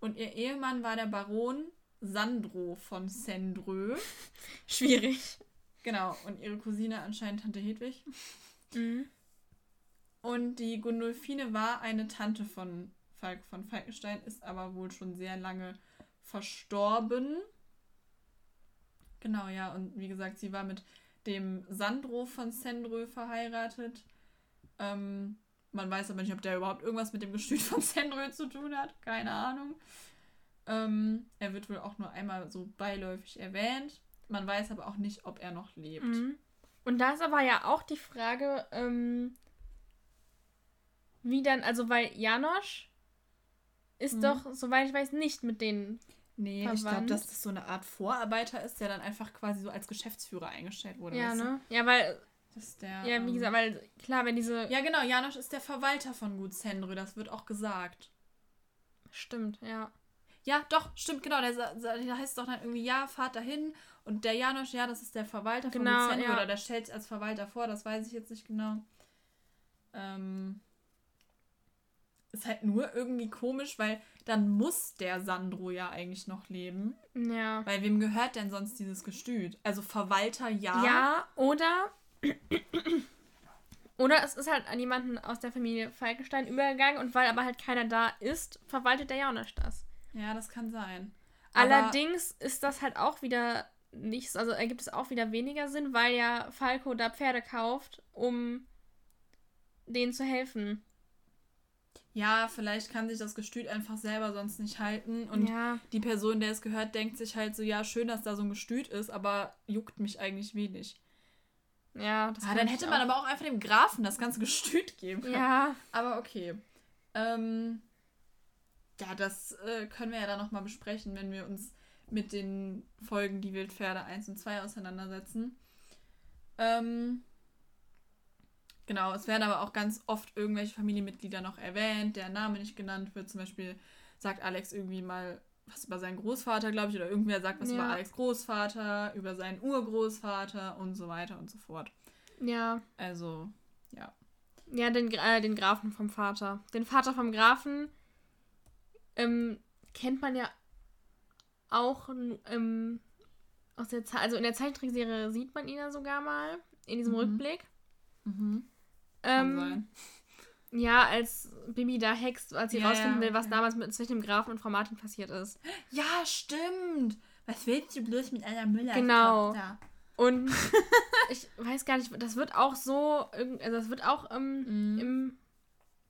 Und ihr Ehemann war der Baron Sandro von Sendrö. Schwierig. Genau, und ihre Cousine anscheinend Tante Hedwig. Mhm. Und die Gundolfine war eine Tante von Falk von Falkenstein ist aber wohl schon sehr lange verstorben. Genau, ja, und wie gesagt, sie war mit dem Sandro von Sendrö verheiratet. Ähm, man weiß aber nicht, ob der überhaupt irgendwas mit dem Gestüt von Sendrö zu tun hat. Keine Ahnung. Ähm, er wird wohl auch nur einmal so beiläufig erwähnt. Man weiß aber auch nicht, ob er noch lebt. Mhm. Und da ist aber ja auch die Frage, ähm, wie dann, also weil Janosch ist mhm. doch, soweit ich weiß, nicht mit denen. Nee, verwandt. ich glaube, dass das so eine Art Vorarbeiter ist, der dann einfach quasi so als Geschäftsführer eingestellt wurde. Ja, ne? Ja, weil. Das ist der. Ja, wie ähm, gesagt, weil klar, wenn diese. Ja, genau, Janosch ist der Verwalter von Gut Sendrö, das wird auch gesagt. Stimmt, ja. Ja, doch, stimmt, genau. Der, der heißt doch dann irgendwie, ja, fahrt dahin. Und der Janosch, ja, das ist der Verwalter genau, von Gut Sendrö. Ja. Oder der stellt sich als Verwalter vor, das weiß ich jetzt nicht genau. Ähm ist halt nur irgendwie komisch, weil dann muss der Sandro ja eigentlich noch leben. Ja. Weil wem gehört denn sonst dieses Gestüt? Also Verwalter ja. Ja, oder. oder es ist halt an jemanden aus der Familie Falkenstein übergegangen und weil aber halt keiner da ist, verwaltet der Jaunasch das. Ja, das kann sein. Aber Allerdings ist das halt auch wieder nichts, also ergibt es auch wieder weniger Sinn, weil ja Falco da Pferde kauft, um denen zu helfen ja, vielleicht kann sich das Gestüt einfach selber sonst nicht halten. Und ja. die Person, der es gehört, denkt sich halt so, ja, schön, dass da so ein Gestüt ist, aber juckt mich eigentlich wenig. Ja, das ah, Dann hätte man aber auch einfach dem Grafen das ganze Gestüt geben können. Ja. Aber okay. Ähm, ja, das äh, können wir ja dann nochmal besprechen, wenn wir uns mit den Folgen Die Wildpferde 1 und 2 auseinandersetzen. Ähm, Genau, es werden aber auch ganz oft irgendwelche Familienmitglieder noch erwähnt, der Name nicht genannt wird. Zum Beispiel sagt Alex irgendwie mal was über seinen Großvater, glaube ich, oder irgendwer sagt was ja. über Alex Großvater, über seinen Urgroßvater und so weiter und so fort. Ja. Also, ja. Ja, den, äh, den Grafen vom Vater. Den Vater vom Grafen ähm, kennt man ja auch ähm, aus der Ze also in der Zeichentrickserie sieht man ihn ja sogar mal in diesem mhm. Rückblick. Mhm. Ähm, Ja, als Bibi da hext, als sie ja, rausfinden will, was ja. damals mit, zwischen dem Grafen und Frau Martin passiert ist. Ja, stimmt. Was willst du bloß mit einer Müller? Genau. Und ich weiß gar nicht, das wird auch so, also das wird auch ähm, mhm. im,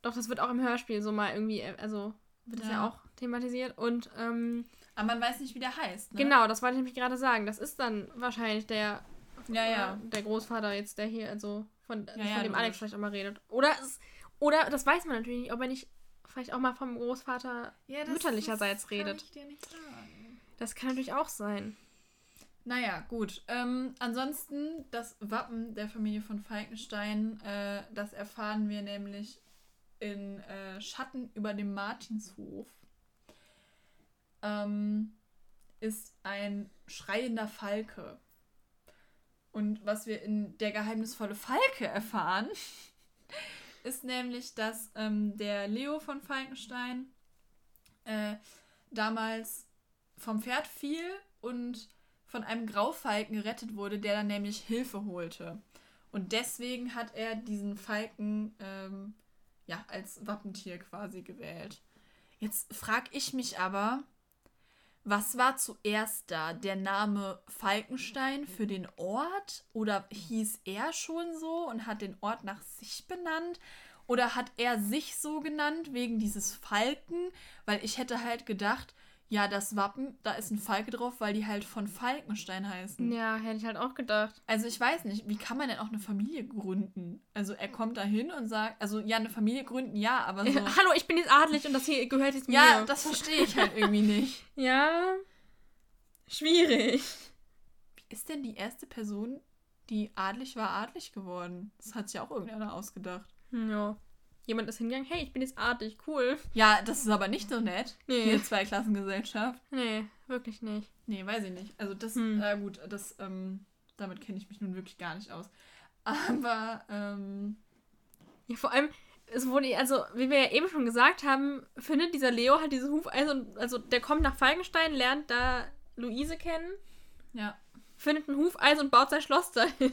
doch, das wird auch im Hörspiel so mal irgendwie, also wird das ja, ja auch thematisiert und, ähm, Aber man weiß nicht, wie der heißt, ne? Genau, das wollte ich nämlich gerade sagen. Das ist dann wahrscheinlich der, ja, ja. der Großvater jetzt, der hier, also von, ja, von dem Alex vielleicht auch mal redet. Oder es oder das weiß man natürlich nicht, ob er nicht vielleicht auch mal vom Großvater ja, das, mütterlicherseits das redet. Kann ich dir nicht sagen. Das kann natürlich auch sein. Naja, gut. Ähm, ansonsten das Wappen der Familie von Falkenstein, äh, das erfahren wir nämlich in äh, Schatten über dem Martinshof. Ähm, ist ein schreiender Falke. Und was wir in der geheimnisvolle Falke erfahren, ist nämlich, dass ähm, der Leo von Falkenstein äh, damals vom Pferd fiel und von einem Graufalken gerettet wurde, der dann nämlich Hilfe holte. Und deswegen hat er diesen Falken ähm, ja, als Wappentier quasi gewählt. Jetzt frage ich mich aber, was war zuerst da? Der Name Falkenstein für den Ort? Oder hieß er schon so und hat den Ort nach sich benannt? Oder hat er sich so genannt wegen dieses Falken? Weil ich hätte halt gedacht, ja, das Wappen, da ist ein Falke drauf, weil die halt von Falkenstein heißen. Ja, hätte ich halt auch gedacht. Also ich weiß nicht, wie kann man denn auch eine Familie gründen? Also er kommt da hin und sagt, also ja, eine Familie gründen, ja, aber so. Hallo, ich bin jetzt adelig und das hier gehört jetzt mir. Ja, das verstehe ich halt irgendwie nicht. ja, schwierig. Wie ist denn die erste Person, die adelig war, adelig geworden? Das hat sich auch irgendeiner ausgedacht. Ja. Jemand ist hingegangen, hey, ich bin jetzt artig, cool. Ja, das ist aber nicht so nett. Nee. Hier zwei Klassengesellschaft. Nee, wirklich nicht. Nee, weiß ich nicht. Also das, hm. äh, gut, das, ähm, damit kenne ich mich nun wirklich gar nicht aus. Aber, ähm. Ja, vor allem, es wurde, also, wie wir ja eben schon gesagt haben, findet dieser Leo halt diese Hufeisen, also der kommt nach Falkenstein, lernt da Luise kennen. Ja. Findet ein Hufeisen und baut sein Schloss dahin.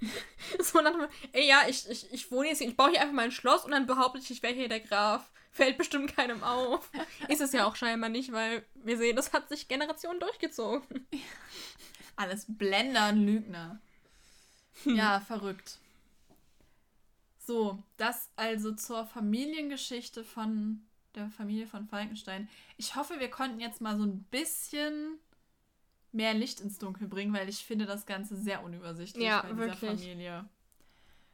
so nach dem, ey, ja, ich, ich, ich wohne jetzt hier, ich baue hier einfach mal ein Schloss und dann behaupte ich, ich wäre hier der Graf. Fällt bestimmt keinem auf. Ist es ja auch scheinbar nicht, weil wir sehen, das hat sich Generationen durchgezogen. Alles Blender und Lügner. Hm. Ja, verrückt. So, das also zur Familiengeschichte von der Familie von Falkenstein. Ich hoffe, wir konnten jetzt mal so ein bisschen mehr Licht ins Dunkel bringen, weil ich finde das Ganze sehr unübersichtlich ja, bei dieser wirklich. Familie.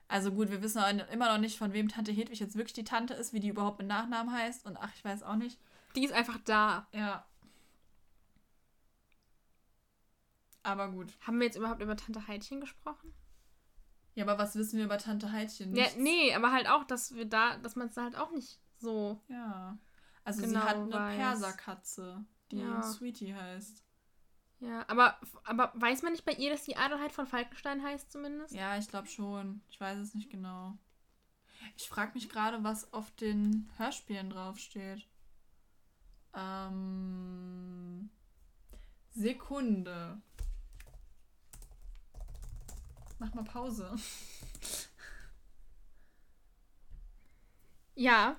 Also gut, wir wissen immer noch nicht, von wem Tante Hedwig jetzt wirklich die Tante ist, wie die überhaupt mit Nachnamen heißt. Und ach, ich weiß auch nicht. Die ist einfach da. Ja. Aber gut. Haben wir jetzt überhaupt über Tante Heidchen gesprochen? Ja, aber was wissen wir über Tante Heidchen? Ja, nee, aber halt auch, dass wir da, dass man es halt auch nicht so. Ja. Also genau sie hat eine weiß. Perserkatze, die ja. Sweetie heißt. Ja, aber, aber weiß man nicht bei ihr, dass die Adelheid von Falkenstein heißt zumindest? Ja, ich glaube schon. Ich weiß es nicht genau. Ich frage mich gerade, was auf den Hörspielen draufsteht. Ähm, Sekunde. Mach mal Pause. Ja.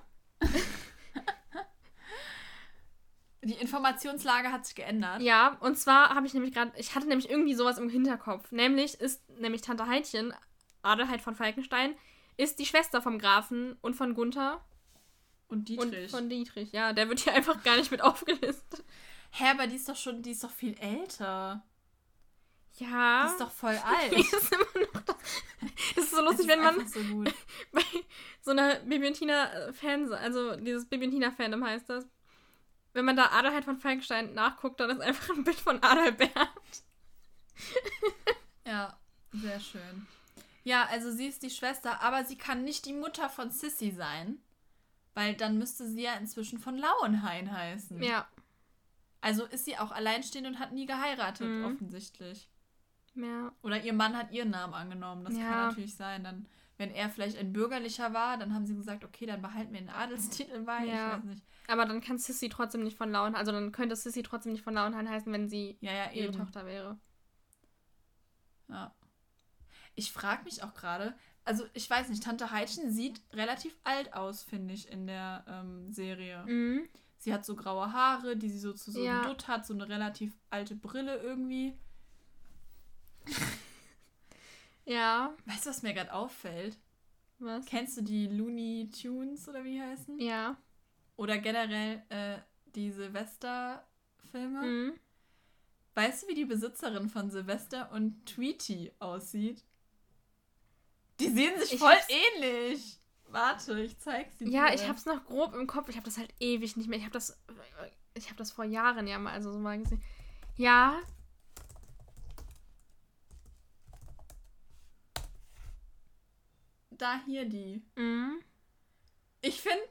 Die Informationslage hat sich geändert. Ja, und zwar habe ich nämlich gerade, ich hatte nämlich irgendwie sowas im Hinterkopf. Nämlich ist nämlich Tante Heidchen, Adelheid von Falkenstein, ist die Schwester vom Grafen und von Gunther. Und Dietrich. Und von Dietrich, ja. Der wird hier einfach gar nicht mit aufgelistet. Hä, aber die ist doch schon, die ist doch viel älter. Ja. Die ist doch voll alt. Die ist immer noch das. das ist so lustig, ist wenn man so bei so einer Bibi Fan, also dieses Bibi Fandom heißt das, wenn man da Adelheid von Falkenstein nachguckt, dann ist einfach ein Bild von Adalbert. ja, sehr schön. Ja, also sie ist die Schwester, aber sie kann nicht die Mutter von Sissy sein. Weil dann müsste sie ja inzwischen von Lauenhain heißen. Ja. Also ist sie auch alleinstehend und hat nie geheiratet, mhm. offensichtlich. Ja. Oder ihr Mann hat ihren Namen angenommen. Das ja. kann natürlich sein. Dann wenn er vielleicht ein bürgerlicher war, dann haben sie gesagt, okay, dann behalten wir den Adelstitel bei. Ja. Ich weiß nicht. Aber dann kann Sissy trotzdem nicht von Lauenhain, also dann könnte Sissy trotzdem nicht von Lauenhain heißen, wenn sie ja, ja, ihre Tochter wäre. Ja. Ich frage mich auch gerade, also ich weiß nicht, Tante Heidchen sieht relativ alt aus, finde ich, in der ähm, Serie. Mhm. Sie hat so graue Haare, die sie so zu so einem Dutt hat, so eine relativ alte Brille irgendwie. Ja. Weißt du, was mir gerade auffällt? Was? Kennst du die Looney Tunes oder wie heißen? Ja. Oder generell äh, die Silvester-Filme? Mhm. Weißt du, wie die Besitzerin von Silvester und Tweety aussieht? Die sehen sich ich voll ähnlich. Warte, ich zeig sie dir. Ja, ich hab's noch grob im Kopf. Ich hab das halt ewig nicht mehr. Ich hab das. Ich hab das vor Jahren ja mal, also so mal gesehen. Ja. Da hier die. Mhm. Ich finde,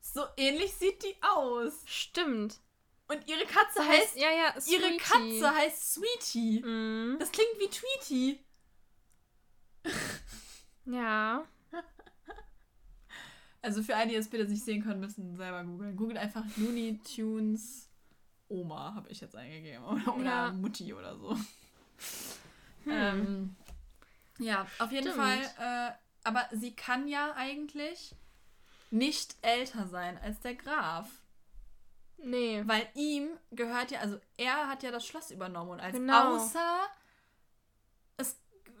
so ähnlich sieht die aus. Stimmt. Und ihre Katze heißt, ja, ja, Sweetie. ihre Katze heißt Sweetie. Mhm. Das klingt wie Tweety. Ja. Also für alle, die das bitte nicht sehen können, müssen selber googeln. Googelt einfach Looney Tunes Oma, habe ich jetzt eingegeben. Oder, oder ja. Mutti oder so. Hm. Ähm, ja, auf jeden Stimmt. Fall. Äh, aber sie kann ja eigentlich nicht älter sein als der Graf. Nee. Weil ihm gehört ja, also er hat ja das Schloss übernommen und als genau. außer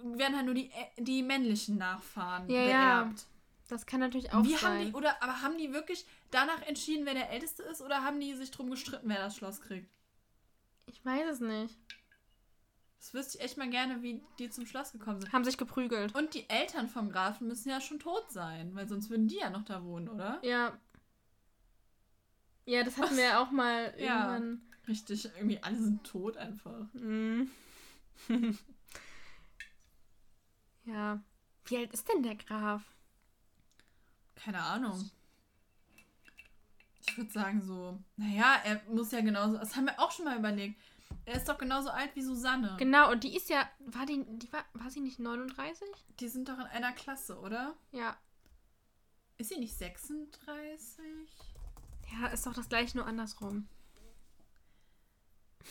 werden halt nur die, die männlichen Nachfahren ja, beerbt. Ja. Das kann natürlich auch Wie sein. Haben die, oder, aber haben die wirklich danach entschieden, wer der Älteste ist? Oder haben die sich drum gestritten, wer das Schloss kriegt? Ich weiß es nicht. Das wüsste ich echt mal gerne, wie die zum Schloss gekommen sind. Haben sich geprügelt. Und die Eltern vom Grafen müssen ja schon tot sein, weil sonst würden die ja noch da wohnen, oder? Ja. Ja, das hatten wir ja auch mal irgendwann. Ja, richtig, irgendwie alle sind tot einfach. Mhm. Ja. Wie alt ist denn der Graf? Keine Ahnung. Ich würde sagen so, naja, er muss ja genauso, das haben wir auch schon mal überlegt. Er ist doch genauso alt wie Susanne. Genau, und die ist ja, war die, die war, war sie nicht 39? Die sind doch in einer Klasse, oder? Ja. Ist sie nicht 36? Ja, ist doch das gleiche, nur andersrum.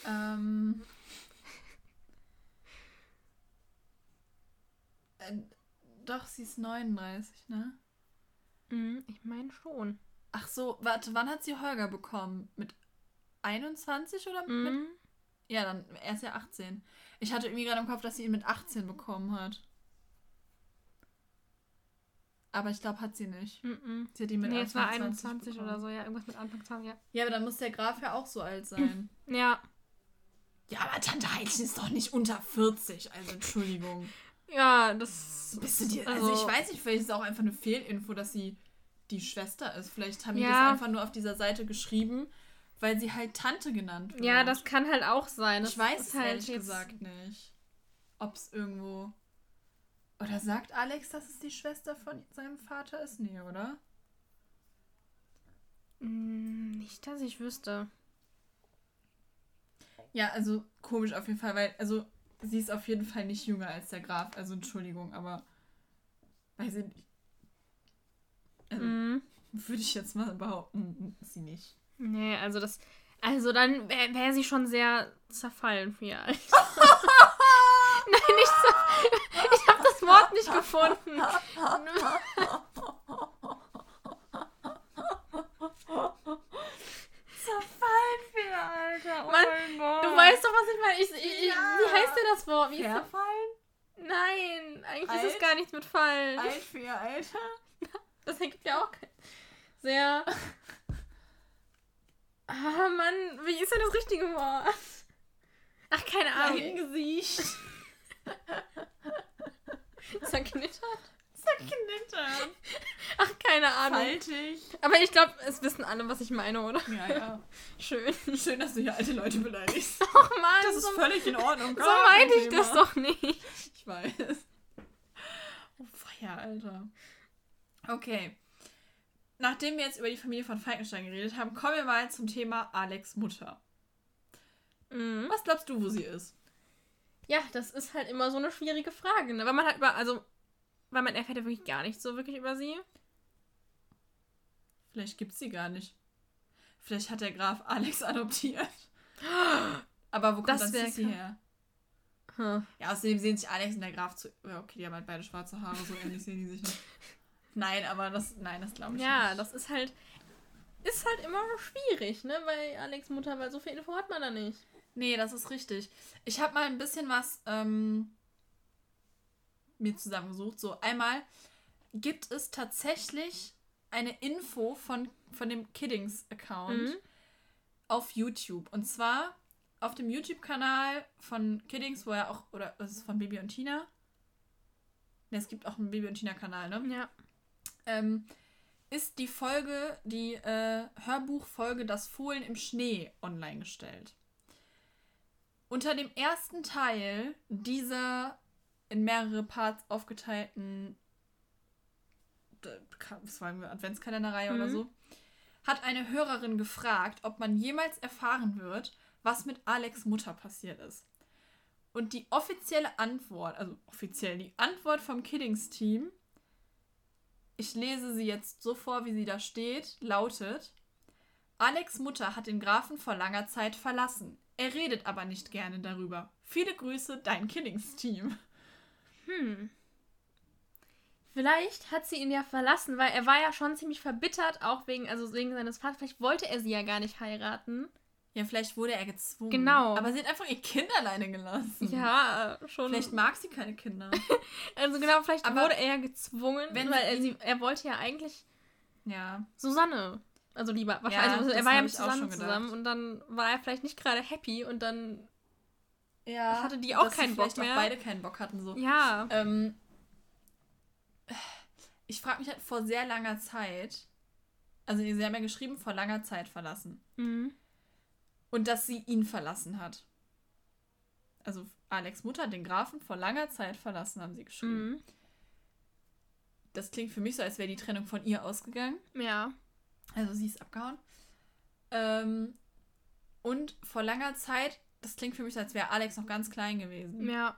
Ähm, Äh, doch, sie ist 39, ne? Mhm, ich meine schon. Ach so, warte, wann hat sie Holger bekommen? Mit 21 oder mhm. Ja, dann, er ist ja 18. Ich hatte irgendwie gerade im Kopf, dass sie ihn mit 18 bekommen hat. Aber ich glaube, hat sie nicht. Mhm. Sie hat ihn mit nee, es war 21 bekommen. oder so, ja, irgendwas mit Anfang 20, ja. Ja, aber dann muss der Graf ja auch so alt sein. ja. Ja, aber Tante Heidchen ist doch nicht unter 40, also Entschuldigung. Ja, das. Bist du dir. Also, also, ich weiß nicht, vielleicht ist es auch einfach eine Fehlinfo, dass sie die Schwester ist. Vielleicht haben ja. die das einfach nur auf dieser Seite geschrieben, weil sie halt Tante genannt wird. Ja, das kann halt auch sein. Das ich weiß es halt ehrlich gesagt nicht. Ob es irgendwo. Oder sagt Alex, dass es die Schwester von seinem Vater ist? Nee, oder? Hm, nicht, dass ich wüsste. Ja, also komisch auf jeden Fall, weil, also sie ist auf jeden Fall nicht jünger als der Graf. Also Entschuldigung, aber weiß ich nicht. Also, mm. Würde ich jetzt mal behaupten, sie nicht. Nee, also das. Also dann wäre wär sie schon sehr zerfallen für ihr Alter. Nein, nicht zerfallen. Ich habe das Wort nicht gefunden. Alter. Oh mein Gott. Du weißt doch, was ich meine. Ich, ich, ja. Wie heißt denn das Wort? Wie Verfallen? Nein, eigentlich alt? ist es gar nichts mit Fallen. Alt für ihr Alter? Das ergibt ja auch kein... Sehr... Ah, Mann, wie ist denn das richtige Wort? Ach, keine Ahnung. Gesicht. Zerknittert? Zerknittert. Ach, keine Ahnung. Faltig. Aber ich glaube, es wissen alle, was ich meine, oder? Ja, ja. Schön. Schön, dass du hier alte Leute beleidigst. Ach Mann. Das ist so, völlig in Ordnung. So meine ich das doch nicht. Ich weiß. Oh, feier, Alter. Okay. Nachdem wir jetzt über die Familie von Falkenstein geredet haben, kommen wir mal zum Thema Alex Mutter. Mhm. Was glaubst du, wo sie ist? Ja, das ist halt immer so eine schwierige Frage, ne? Weil man halt über, also weil man erfährt ja wirklich gar nichts so wirklich über sie. Vielleicht gibt es sie gar nicht. Vielleicht hat der Graf Alex adoptiert. Aber wo kommt das dann her? Hm. Ja, außerdem sehen sich Alex und der Graf zu. Ja, okay, die haben halt beide schwarze Haare, so ähnlich sehen die sich nicht. Nein, aber das, nein, das glaube ich ja, nicht. Ja, das ist halt, ist halt immer schwierig, ne, bei Alex Mutter, weil so viel Info hat man da nicht. Nee, das ist richtig. Ich habe mal ein bisschen was ähm, mir zusammengesucht. So, einmal gibt es tatsächlich eine Info von, von dem Kiddings-Account mhm. auf YouTube. Und zwar auf dem YouTube-Kanal von Kiddings, wo er auch, oder das ist von Baby und Tina. Ne, es gibt auch einen Baby und Tina-Kanal, ne? Ja. Ähm, ist die Folge, die äh, Hörbuchfolge Das Fohlen im Schnee online gestellt. Unter dem ersten Teil dieser in mehrere Parts aufgeteilten was sagen wir, Adventskalenderreihe mhm. oder so, hat eine Hörerin gefragt, ob man jemals erfahren wird, was mit Alex Mutter passiert ist. Und die offizielle Antwort, also offiziell die Antwort vom Kiddings-Team, ich lese sie jetzt so vor, wie sie da steht, lautet: Alex Mutter hat den Grafen vor langer Zeit verlassen. Er redet aber nicht gerne darüber. Viele Grüße, dein Kiddings-Team. Hm. Vielleicht hat sie ihn ja verlassen, weil er war ja schon ziemlich verbittert, auch wegen, also wegen seines Vaters. Vielleicht wollte er sie ja gar nicht heiraten. Ja, vielleicht wurde er gezwungen. Genau. Aber sie hat einfach ihr Kind alleine gelassen. Ja, schon. Vielleicht mag sie keine Kinder. also genau, vielleicht Aber wurde er ja gezwungen, wenn weil er, sie, er wollte ja eigentlich ja. Susanne. Also lieber, wahrscheinlich. Ja, also, er war ja mit Susanne zusammen und dann war er vielleicht nicht gerade happy und dann ja, hatte die auch keinen Bock mehr. Auch beide keinen Bock hatten so. Ja. Ähm, ich frage mich halt vor sehr langer Zeit, also sie haben ja geschrieben, vor langer Zeit verlassen. Mhm. Und dass sie ihn verlassen hat. Also Alex Mutter, den Grafen, vor langer Zeit verlassen, haben sie geschrieben. Mhm. Das klingt für mich so, als wäre die Trennung von ihr ausgegangen. Ja. Also sie ist abgehauen. Ähm, und vor langer Zeit, das klingt für mich so, als wäre Alex noch ganz klein gewesen. Ja.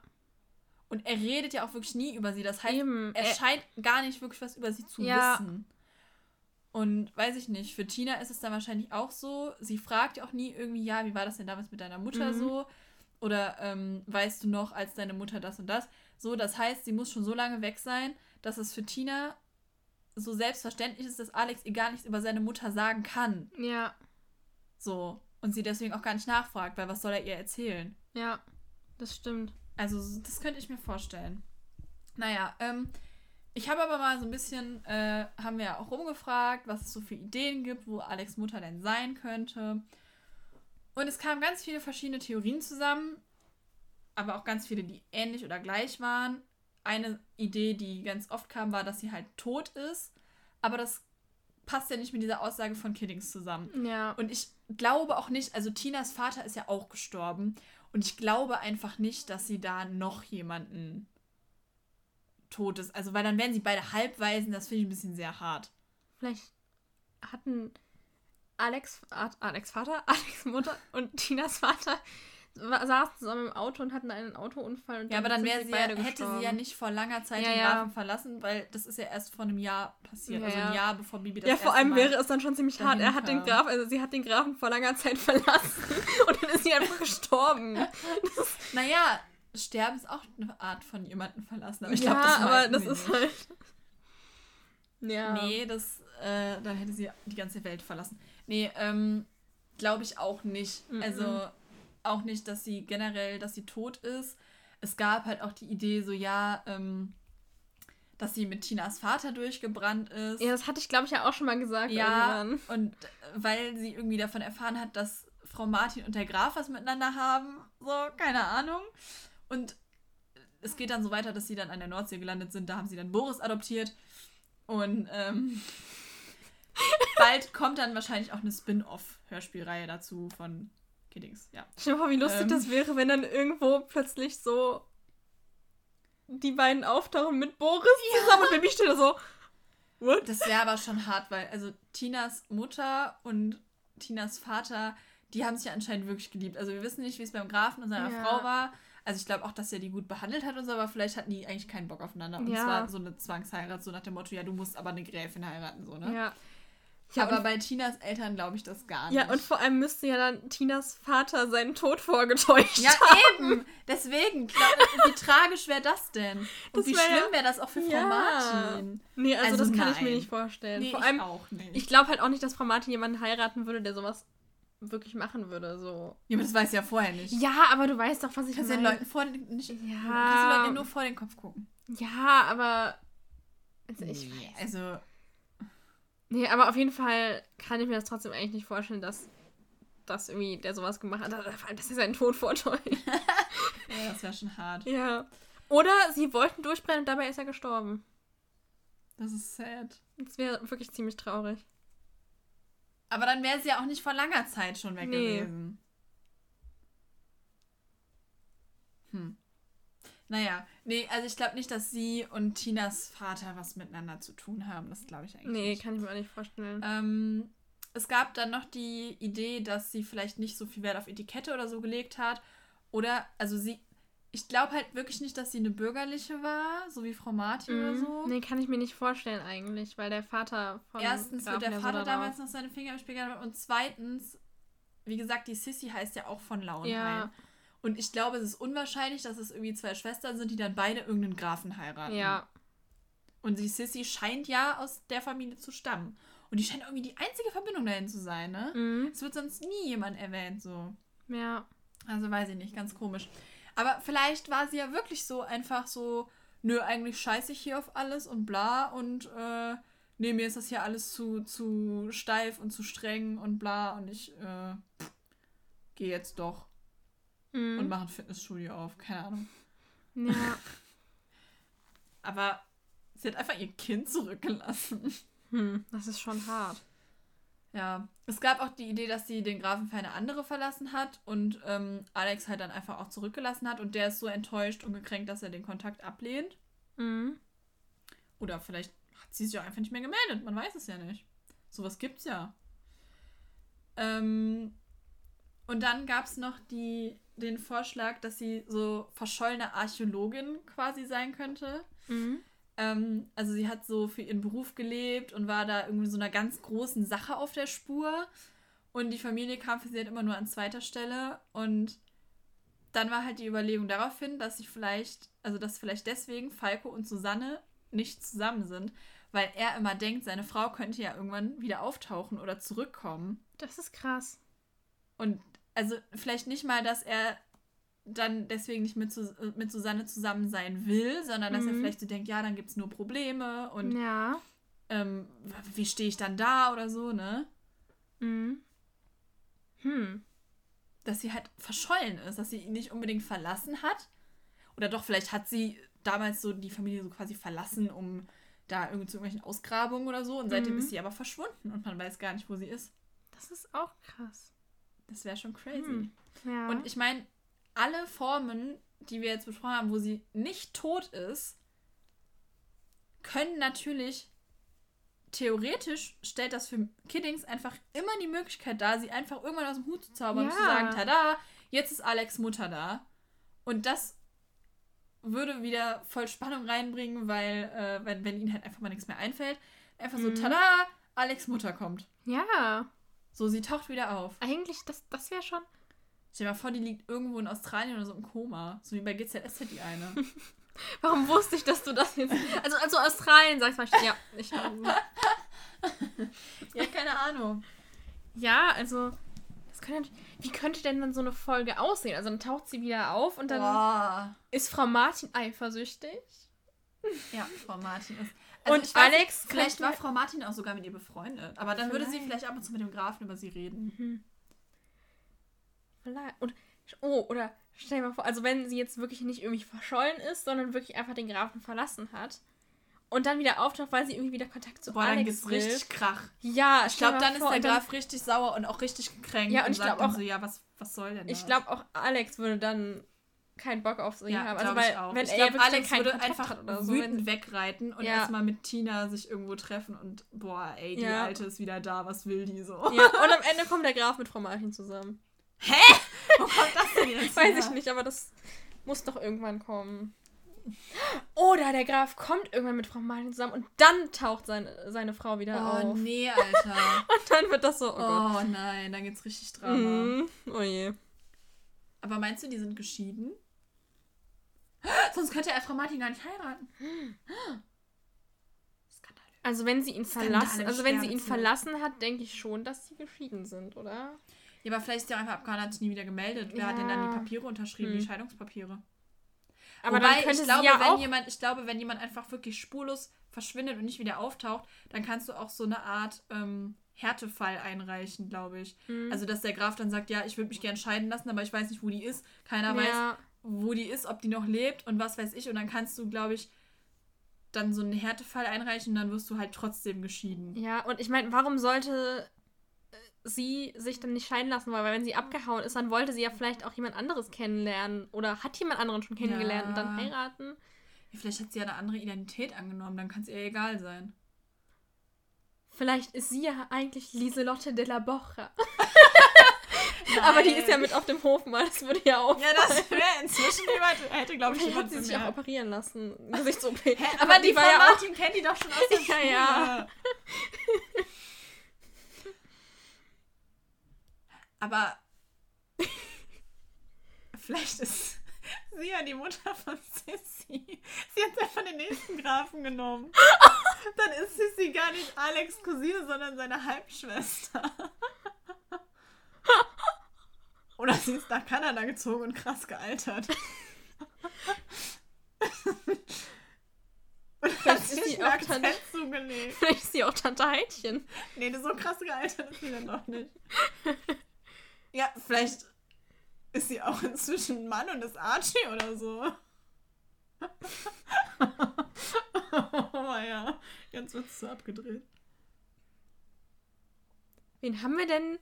Und er redet ja auch wirklich nie über sie. Das heißt, Eben. er scheint gar nicht wirklich was über sie zu ja. wissen. Und weiß ich nicht, für Tina ist es dann wahrscheinlich auch so. Sie fragt ja auch nie irgendwie, ja, wie war das denn damals mit deiner Mutter mhm. so? Oder ähm, weißt du noch, als deine Mutter das und das? So, das heißt, sie muss schon so lange weg sein, dass es für Tina so selbstverständlich ist, dass Alex ihr gar nichts über seine Mutter sagen kann. Ja. So. Und sie deswegen auch gar nicht nachfragt, weil was soll er ihr erzählen? Ja, das stimmt. Also, das könnte ich mir vorstellen. Naja, ähm, ich habe aber mal so ein bisschen, äh, haben wir ja auch rumgefragt, was es so für Ideen gibt, wo Alex Mutter denn sein könnte. Und es kamen ganz viele verschiedene Theorien zusammen, aber auch ganz viele, die ähnlich oder gleich waren. Eine Idee, die ganz oft kam, war, dass sie halt tot ist. Aber das passt ja nicht mit dieser Aussage von Kiddings zusammen. Ja. Und ich glaube auch nicht, also Tinas Vater ist ja auch gestorben. Und ich glaube einfach nicht, dass sie da noch jemanden Totes, also weil dann wären sie beide Halbweisen, das finde ich ein bisschen sehr hart. Vielleicht hatten Alex, Alex Vater, Alex Mutter und Tinas Vater saßen zusammen im Auto und hatten einen Autounfall. Und ja, aber dann wäre sie, ja, hätte sie ja nicht vor langer Zeit ja, den Grafen ja. verlassen, weil das ist ja erst vor einem Jahr passiert. Ja, also ein Jahr bevor Bibi das Ja, vor allem Mal wäre es dann schon ziemlich hart. Er hat den Graf, also sie hat den Grafen vor langer Zeit verlassen und dann ist sie einfach gestorben. naja, Sterben ist auch eine Art von jemanden verlassen. Aber ich glaube, das aber das ist nicht. halt. Ja. Nee, das, äh, dann hätte sie die ganze Welt verlassen. Nee, ähm, glaube ich auch nicht. Mhm. Also auch nicht, dass sie generell, dass sie tot ist. Es gab halt auch die Idee, so ja, ähm, dass sie mit Tinas Vater durchgebrannt ist. Ja, das hatte ich, glaube ich, ja auch schon mal gesagt. Ja, irgendwann. und weil sie irgendwie davon erfahren hat, dass Frau Martin und der Graf was miteinander haben. So, keine Ahnung. Und es geht dann so weiter, dass sie dann an der Nordsee gelandet sind. Da haben sie dann Boris adoptiert. Und ähm, bald kommt dann wahrscheinlich auch eine Spin-off-Hörspielreihe dazu von Kiddings, ja. Stell dir vor, wie lustig ähm, das wäre, wenn dann irgendwo plötzlich so die beiden auftauchen mit Boris ja. zusammen und Baby steht da so. What? Das wäre aber schon hart, weil also Tinas Mutter und Tinas Vater, die haben sich ja anscheinend wirklich geliebt. Also wir wissen nicht, wie es beim Grafen und seiner ja. Frau war. Also ich glaube auch, dass er die gut behandelt hat und so, aber vielleicht hatten die eigentlich keinen Bock aufeinander. Und ja. es war so eine Zwangsheirat, so nach dem Motto, ja, du musst aber eine Gräfin heiraten, so, ne? Ja. Ja, aber bei Tinas Eltern glaube ich das gar nicht. Ja, und vor allem müsste ja dann Tinas Vater seinen Tod vorgetäuscht ja, haben. Ja, eben. Deswegen, wie tragisch wäre das denn? Und das wie wär, schlimm wäre das auch für Frau ja. Martin? Nee, also, also das kann nein. ich mir nicht vorstellen. Nee, vor allem, ich auch nicht. Ich glaube halt auch nicht, dass Frau Martin jemanden heiraten würde, der sowas wirklich machen würde. So. Ja, aber das weiß ja vorher nicht. Ja, aber du weißt doch, was ich kannst meine. Den Leuten vor den, nicht, ja. Kannst den Leuten nur vor den Kopf gucken. Ja, aber... Also ich nee, weiß. Also... Nee, aber auf jeden Fall kann ich mir das trotzdem eigentlich nicht vorstellen, dass, dass irgendwie der sowas gemacht hat. Vor allem, dass er seinen Tod vortäuscht. ja, das wäre schon hart. Ja. Oder sie wollten durchbrennen und dabei ist er gestorben. Das ist sad. Das wäre wirklich ziemlich traurig. Aber dann wäre sie ja auch nicht vor langer Zeit schon weg nee. gewesen. Hm. Naja, nee, also ich glaube nicht, dass sie und Tinas Vater was miteinander zu tun haben. Das glaube ich eigentlich nee, nicht. Nee, kann ich mir auch nicht vorstellen. Ähm, es gab dann noch die Idee, dass sie vielleicht nicht so viel Wert auf Etikette oder so gelegt hat. Oder, also sie, ich glaube halt wirklich nicht, dass sie eine bürgerliche war, so wie Frau Martin mhm. oder so. Nee, kann ich mir nicht vorstellen eigentlich, weil der Vater von. Erstens wird der Vater damals noch seine Finger im Spiel gehabt und zweitens, wie gesagt, die Sissy heißt ja auch von Lauenheim. Ja. Und ich glaube, es ist unwahrscheinlich, dass es irgendwie zwei Schwestern sind, die dann beide irgendeinen Grafen heiraten. Ja. Und die Sissy scheint ja aus der Familie zu stammen. Und die scheint irgendwie die einzige Verbindung dahin zu sein, ne? Mhm. Es wird sonst nie jemand erwähnt, so. Ja. Also weiß ich nicht, ganz komisch. Aber vielleicht war sie ja wirklich so einfach so, nö, eigentlich scheiße ich hier auf alles und bla und äh, nee, mir ist das hier alles zu, zu steif und zu streng und bla und ich äh, gehe jetzt doch mhm. und mache ein Fitnessstudio auf. Keine Ahnung. Ja. Aber sie hat einfach ihr Kind zurückgelassen. Hm, das ist schon hart. Ja, es gab auch die Idee, dass sie den Grafen für eine andere verlassen hat und ähm, Alex halt dann einfach auch zurückgelassen hat und der ist so enttäuscht und gekränkt, dass er den Kontakt ablehnt. Mhm. Oder vielleicht hat sie sich ja einfach nicht mehr gemeldet, man weiß es ja nicht. Sowas gibt's ja. Ähm, und dann gab es noch die, den Vorschlag, dass sie so verschollene Archäologin quasi sein könnte. Mhm. Ähm, also sie hat so für ihren Beruf gelebt und war da irgendwie so einer ganz großen Sache auf der Spur. Und die Familie kam für sie halt immer nur an zweiter Stelle. Und dann war halt die Überlegung daraufhin, dass sie vielleicht, also dass vielleicht deswegen Falco und Susanne nicht zusammen sind, weil er immer denkt, seine Frau könnte ja irgendwann wieder auftauchen oder zurückkommen. Das ist krass. Und also vielleicht nicht mal, dass er dann deswegen nicht mit, mit Susanne zusammen sein will, sondern dass mhm. er vielleicht so denkt, ja, dann gibt es nur Probleme und ja. ähm, wie stehe ich dann da oder so, ne? Mhm. Hm. Dass sie halt verschollen ist, dass sie ihn nicht unbedingt verlassen hat. Oder doch, vielleicht hat sie damals so die Familie so quasi verlassen, um da irgendwie zu irgendwelchen Ausgrabungen oder so. Und seitdem mhm. ist sie aber verschwunden und man weiß gar nicht, wo sie ist. Das ist auch krass. Das wäre schon crazy. Hm. Ja. Und ich meine, alle Formen, die wir jetzt besprochen haben, wo sie nicht tot ist, können natürlich theoretisch stellt das für Kiddings einfach immer die Möglichkeit dar, sie einfach irgendwann aus dem Hut zu zaubern ja. und zu sagen, tada, jetzt ist Alex Mutter da. Und das würde wieder voll Spannung reinbringen, weil, äh, wenn, wenn ihnen halt einfach mal nichts mehr einfällt, einfach mhm. so, tada, Alex Mutter kommt. Ja. So, sie taucht wieder auf. Eigentlich, das, das wäre schon. Stell dir mal vor, die liegt irgendwo in Australien oder so im Koma. So wie bei GZSZ die eine. Warum wusste ich, dass du das jetzt. Also, also Australien sagst du ja, ich. ja, keine Ahnung. Ja, also. Das könnte, wie könnte denn dann so eine Folge aussehen? Also dann taucht sie wieder auf und dann Boah. ist Frau Martin eifersüchtig. Ja, Frau Martin ist. Also und Alex. Vielleicht war Frau Martin auch sogar mit ihr befreundet. Aber dann vielleicht. würde sie vielleicht ab und zu mit dem Grafen über sie reden. Mhm. Vielleicht. Und, oh, oder stell dir mal vor, also wenn sie jetzt wirklich nicht irgendwie verschollen ist, sondern wirklich einfach den Grafen verlassen hat und dann wieder auftaucht, weil sie irgendwie wieder Kontakt zu Boah, Alex dann gibt's will. richtig Krach. Ja, ich glaube, dann ist der Graf richtig sauer und auch richtig gekränkt. Ja, und, und ich glaube auch so, ja, was, was soll denn das? Ich glaube auch Alex würde dann keinen Bock auf sie ja, haben. Also weil, wenn ich er glaub, Alex würde Kontakt einfach oder so, wütend wegreiten und ja. erstmal mit Tina sich irgendwo treffen und boah, ey, die ja. Alte ist wieder da, was will die so? Ja, und am Ende kommt der Graf mit Frau Martin zusammen. Hä? Wo kommt das denn jetzt? Weiß ich nicht, aber das muss doch irgendwann kommen. Oder der Graf kommt irgendwann mit Frau Martin zusammen und dann taucht seine, seine Frau wieder oh, auf. Oh nee, Alter. und dann wird das so, oh, oh Gott. nein, dann gibt's richtig Drama. Mm, oh je. Aber meinst du, die sind geschieden? Sonst könnte er Frau Martin gar nicht heiraten. Also wenn sie ihn verlassen, also wenn sie ihn verlassen hat, denke ich schon, dass sie geschieden sind, oder? Ja, aber vielleicht ist er einfach abgehauen, hat sich nie wieder gemeldet. Wer ja. hat denn dann die Papiere unterschrieben, hm. die Scheidungspapiere? Aber Wobei, dann könnte ich glaube, ja wenn auch jemand, ich glaube, wenn jemand einfach wirklich spurlos verschwindet und nicht wieder auftaucht, dann kannst du auch so eine Art ähm, Härtefall einreichen, glaube ich. Mhm. Also, dass der Graf dann sagt, ja, ich würde mich gern scheiden lassen, aber ich weiß nicht, wo die ist. Keiner ja. weiß, wo die ist, ob die noch lebt und was weiß ich. Und dann kannst du, glaube ich, dann so einen Härtefall einreichen und dann wirst du halt trotzdem geschieden. Ja, und ich meine, warum sollte sie sich dann nicht scheiden lassen wollen? Weil wenn sie abgehauen ist, dann wollte sie ja vielleicht auch jemand anderes kennenlernen oder hat jemand anderen schon kennengelernt ja. und dann heiraten. Ja, vielleicht hat sie ja eine andere Identität angenommen, dann kann es ihr egal sein. Vielleicht ist sie ja eigentlich Lieselotte de la Bocha. Aber die ist ja mit auf dem Hof mal, das würde ja auch. Ja, das wäre inzwischen jemand, hätte, glaube ich, jemand. Hat sie sich auch operieren lassen. Gesichts-OP. Aber, aber die, die war ja Martin auch... kennt die doch schon aus der. Ja, ja. Aber vielleicht ist sie ja die Mutter von Sissy. Sie hat einfach den nächsten Grafen genommen. Dann ist Sissy gar nicht Alex Cousine, sondern seine Halbschwester. Oder sie ist nach Kanada gezogen und krass gealtert. und Vielleicht ist sie auch Tante zugelegt. Vielleicht ist sie auch Tante Heidchen. Nee, so krass gealtert ist sie dann doch nicht. Ja, vielleicht ist sie auch inzwischen Mann und ist Archie oder so. oh ja, ganz wird es so abgedreht. Wen haben wir denn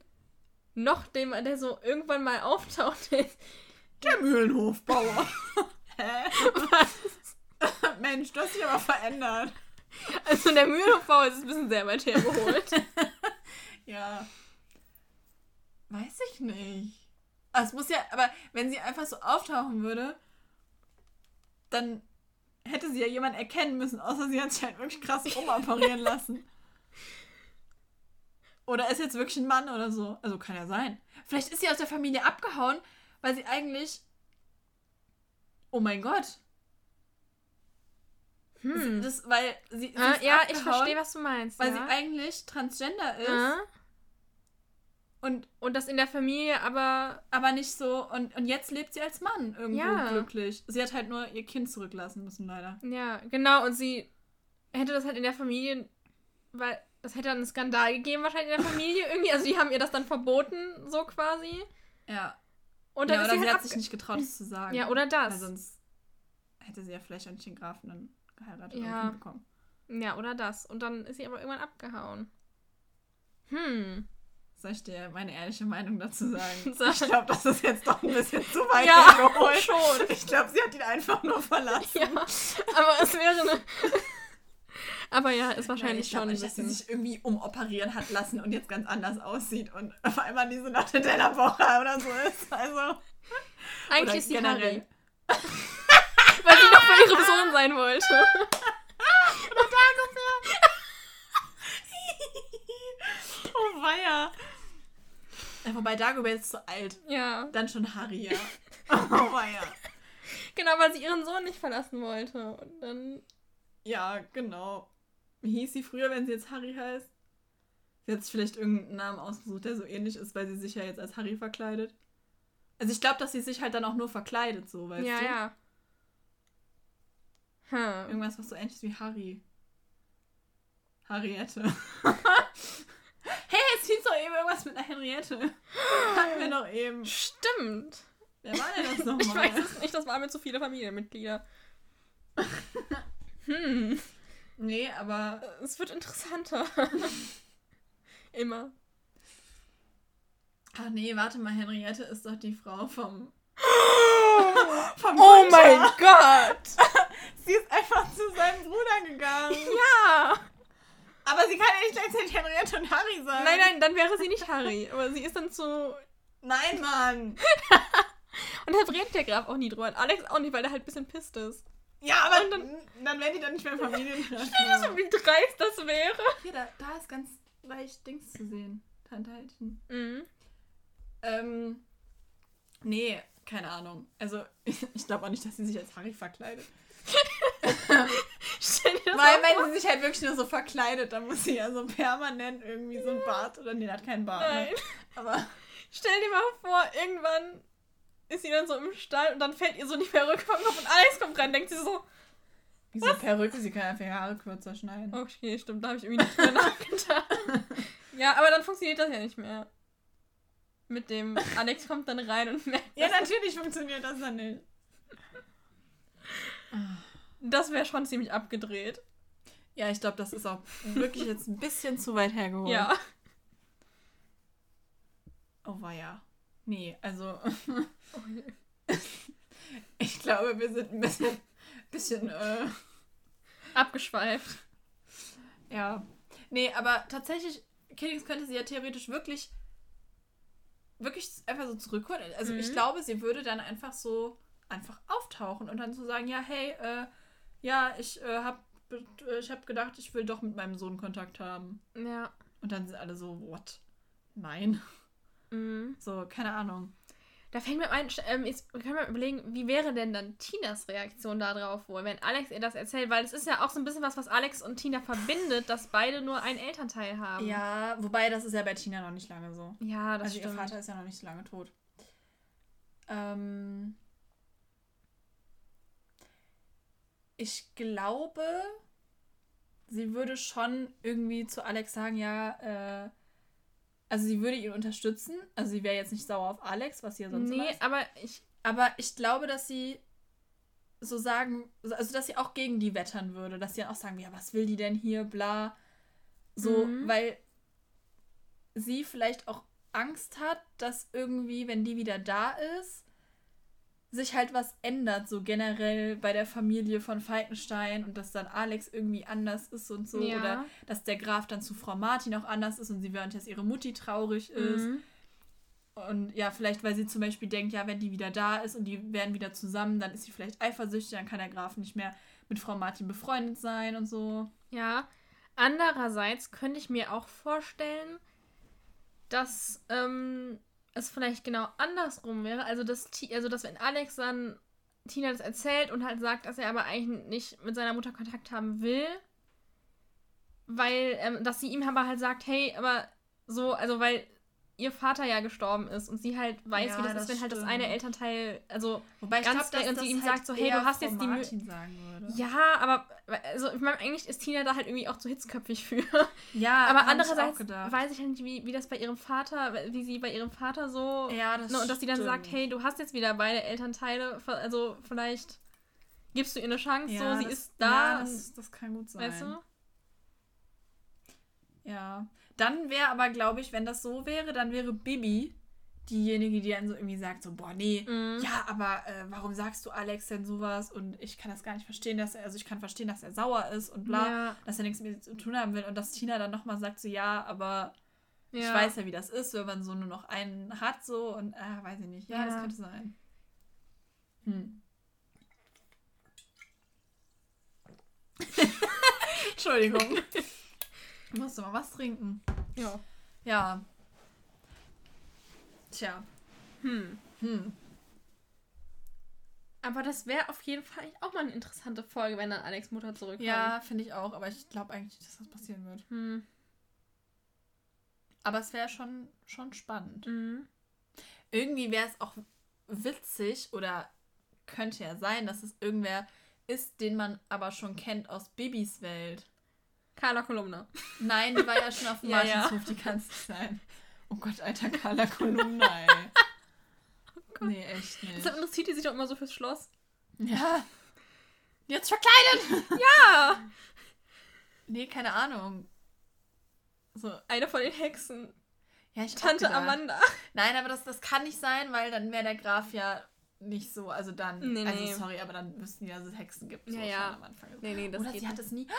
noch dem, der so irgendwann mal auftaucht ist. Der Mühlenhofbauer. Hä? Was? Mensch, du hast dich aber verändert. Also der Mühlenhofbauer ist ein bisschen sehr weit hergeholt. ja. Weiß ich nicht. Ah, es muss ja, aber wenn sie einfach so auftauchen würde, dann hätte sie ja jemand erkennen müssen, außer sie hat sich halt wirklich krass umoperieren lassen. Oder ist jetzt wirklich ein Mann oder so? Also kann ja sein. Vielleicht ist sie aus der Familie abgehauen, weil sie eigentlich. Oh mein Gott. Hm. Das, weil sie. sie ah, ja, ich verstehe, was du meinst. Weil ja. sie eigentlich transgender ist. Ah. Und, und das in der Familie aber. Aber nicht so. Und, und jetzt lebt sie als Mann irgendwo ja. glücklich. Sie hat halt nur ihr Kind zurücklassen müssen, leider. Ja, genau. Und sie hätte das halt in der Familie. Weil es hätte dann einen Skandal gegeben wahrscheinlich in der Familie irgendwie. Also die haben ihr das dann verboten, so quasi. Ja. Und dann ja, ist sie, halt hat sich nicht getraut, das zu sagen. Ja, oder das. Weil sonst hätte sie ja vielleicht den Grafen dann geheiratet ja. und bekommen. Ja, oder das. Und dann ist sie aber irgendwann abgehauen. Hm. Soll ich dir meine ehrliche Meinung dazu sagen? ich glaube, das ist jetzt doch ein bisschen zu weit ja, hergeholt. schon. Ich glaube, sie hat ihn einfach nur verlassen. Ja, aber es wäre eine aber ja, ist wahrscheinlich Nein, schon. Nicht, dass sie sich irgendwie umoperieren hat lassen und jetzt ganz anders aussieht und auf einmal diese Natte der Woche oder so ist. Also. Eigentlich ist sie generell. Weil sie noch bei ihrem Sohn sein wollte. oder Dagobert. oh weia. Ja, wobei Dagobert ist zu alt. Ja. Dann schon Harry, ja. Oh weia. Genau, weil sie ihren Sohn nicht verlassen wollte. Und dann. Ja, genau. Wie hieß sie früher, wenn sie jetzt Harry heißt? Sie hat sich vielleicht irgendeinen Namen ausgesucht, der so ähnlich ist, weil sie sich ja jetzt als Harry verkleidet. Also ich glaube, dass sie sich halt dann auch nur verkleidet, so, weißt ja, du? Ja, ja. Hm. Irgendwas, was so ähnlich ist wie Harry. Harriette. hieß doch eben irgendwas mit einer Henriette. Hatten wir doch eben. Stimmt. Wer war denn das nochmal? Ich weiß es nicht, das waren mir zu viele Familienmitglieder. hm. Nee, aber. Es wird interessanter. Immer. Ach nee, warte mal, Henriette ist doch die Frau vom. vom oh mein Gott! sie ist einfach zu seinem Bruder gegangen. Ja! Aber sie kann ja nicht gleichzeitig Henriette und Harry sein. Nein, nein, dann wäre sie nicht Harry. Aber sie ist dann zu. Nein, Mann! und da redet der Graf auch nie drüber. Alex auch nicht, weil der halt ein bisschen pisst ist. Ja, aber dann, dann wären die dann nicht mehr Familien. Stell dir so, wie dreist das wäre. Hier, da, da ist ganz leicht Dings zu sehen. Tanteilchen. Mhm. Ähm, nee, keine Ahnung. Also, ich, ich glaube auch nicht, dass sie sich als Harry verkleidet. Stell dir das Weil, wenn sie sich halt wirklich nur so verkleidet, dann muss sie ja so permanent irgendwie so ein Bart oder nee, hat keinen Bart. Ne? Nein. Ne? Aber stell dir mal vor, irgendwann ist sie dann so im Stall und dann fällt ihr so die Perücke vom Kopf und Alex kommt rein, denkt sie so. Wieso Perücke? Sie kann einfach ihre Haare kürzer schneiden. Okay, stimmt, da habe ich irgendwie nicht drüber nachgedacht. ja, aber dann funktioniert das ja nicht mehr. Mit dem Alex kommt dann rein und merkt. ja, natürlich funktioniert das dann nicht. Das wäre schon ziemlich abgedreht. Ja, ich glaube, das ist auch wirklich jetzt ein bisschen zu weit hergeholt. Ja. Oh, war ja. Nee, also. Oh, nee. ich glaube, wir sind ein bisschen, bisschen äh, abgeschweift. Ja. Nee, aber tatsächlich, Killings könnte sie ja theoretisch wirklich wirklich einfach so zurückholen. Also mhm. ich glaube, sie würde dann einfach so einfach auftauchen und dann so sagen, ja, hey, äh, ja, ich äh, habe ich hab gedacht, ich will doch mit meinem Sohn Kontakt haben. Ja. Und dann sind alle so, what? Nein. Mhm. So, keine Ahnung. Da fängt mir ein, ähm, jetzt können wir überlegen, wie wäre denn dann Tinas Reaktion darauf wohl, wenn Alex ihr das erzählt? Weil es ist ja auch so ein bisschen was, was Alex und Tina verbindet, dass beide nur einen Elternteil haben. Ja, wobei das ist ja bei Tina noch nicht lange so. Ja, das also stimmt. ihr Vater ist ja noch nicht so lange tot. Ähm, ich glaube, sie würde schon irgendwie zu Alex sagen, ja, äh, also sie würde ihn unterstützen. Also sie wäre jetzt nicht sauer auf Alex, was sie ja sonst Nee, aber ich. Aber ich glaube, dass sie so sagen, also dass sie auch gegen die wettern würde, dass sie dann auch sagen, ja, was will die denn hier, bla. So, mhm. weil sie vielleicht auch Angst hat, dass irgendwie, wenn die wieder da ist, sich halt was ändert, so generell bei der Familie von Falkenstein und dass dann Alex irgendwie anders ist und so. Ja. Oder dass der Graf dann zu Frau Martin auch anders ist und sie während dass ihre Mutti traurig ist. Mhm. Und ja, vielleicht, weil sie zum Beispiel denkt, ja, wenn die wieder da ist und die werden wieder zusammen, dann ist sie vielleicht eifersüchtig, dann kann der Graf nicht mehr mit Frau Martin befreundet sein und so. Ja. Andererseits könnte ich mir auch vorstellen, dass ähm, es vielleicht genau andersrum wäre. Also, dass, also, dass wenn Alex dann Tina das erzählt und halt sagt, dass er aber eigentlich nicht mit seiner Mutter Kontakt haben will, weil, ähm, dass sie ihm aber halt sagt, hey, aber so, also, weil ihr Vater ja gestorben ist und sie halt weiß, ja, wie das, das ist, wenn halt das eine Elternteil, also Wobei ganz glaub, und sie ihm halt sagt so, hey, du hast jetzt die Martin Ja, aber also ich meine, eigentlich ist Tina da halt irgendwie auch zu hitzköpfig für. Ja, aber andererseits ich weiß ich halt nicht, wie, wie das bei ihrem Vater, wie sie bei ihrem Vater so ja, das ne, und dass sie dann sagt, hey, du hast jetzt wieder beide Elternteile, also vielleicht gibst du ihr eine Chance, ja, so, sie das, ist da. Ja, das, das kann gut sein. Weißt du? Ja. Dann wäre aber, glaube ich, wenn das so wäre, dann wäre Bibi diejenige, die dann so irgendwie sagt, so, boah, nee, mhm. ja, aber äh, warum sagst du Alex denn sowas? Und ich kann das gar nicht verstehen, dass er, also ich kann verstehen, dass er sauer ist und bla, ja. dass er nichts mit zu tun haben will. Und dass Tina dann nochmal sagt, so, ja, aber ja. ich weiß ja, wie das ist, wenn man so nur noch einen hat, so, und, äh, weiß ich nicht. Ja, ja. das könnte sein. Hm. Entschuldigung. Musst du mal was trinken? Ja. Ja. Tja. Hm. Hm. Aber das wäre auf jeden Fall auch mal eine interessante Folge, wenn dann Alex Mutter zurückkommt. Ja, finde ich auch. Aber ich glaube eigentlich nicht, dass das passieren wird. Hm. Aber es wäre schon, schon spannend. Mhm. Irgendwie wäre es auch witzig oder könnte ja sein, dass es irgendwer ist, den man aber schon kennt aus Bibis Welt. Carla Kolumna. Nein, die war ja schon auf dem ja, Martinshof ja. die ganze Zeit. Oh Gott, alter Carla Kolumna, ey. Oh nee, echt nicht. Deshalb interessiert die sich doch immer so fürs Schloss. Ja. Jetzt verkleidet! ja! Nee, keine Ahnung. So. Eine von den Hexen. Ja, ich Tante Amanda. Nein, aber das, das kann nicht sein, weil dann wäre der Graf ja nicht so, also dann, nee, also nee. sorry, aber dann wüssten die, dass es Hexen gibt. So ja, ja. Am Anfang. Nee, nee, das Oder sie hat es nie.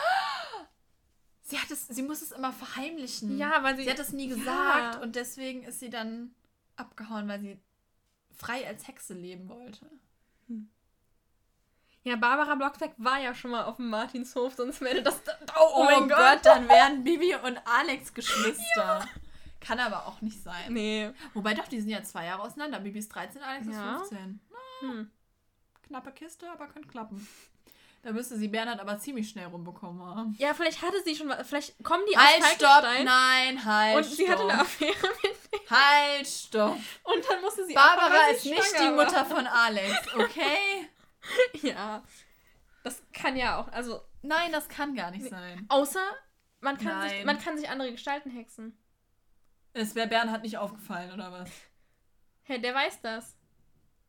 Sie hat es, sie muss es immer verheimlichen. Ja, weil sie. Sie hat es nie gesagt ja. und deswegen ist sie dann abgehauen, weil sie frei als Hexe leben wollte. Hm. Ja, Barbara Blocksberg war ja schon mal auf dem Martinshof, sonst wäre das. Oh, oh mein Gott. Gott. dann wären Bibi und Alex Geschwister. Ja. Kann aber auch nicht sein. Nee. Wobei doch, die sind ja zwei Jahre auseinander. Bibi ist 13, Alex ja. ist 15. Na, hm. Knappe Kiste, aber kann klappen. Da müsste sie Bernhard aber ziemlich schnell rumbekommen haben. Ja, vielleicht hatte sie schon mal. Vielleicht kommen die halt, aus stopp! Nein, halt. Und sie hatte eine Affäre mit dem. Halt, stopp! Und dann musste sie Barbara ist nicht die Mutter von Alex, okay? ja. Das kann ja auch. Also. Nein, das kann gar nicht sein. Außer man kann, sich, man kann sich andere Gestalten hexen. Es wäre Bernhard nicht aufgefallen, oder was? Hä, hey, der weiß das.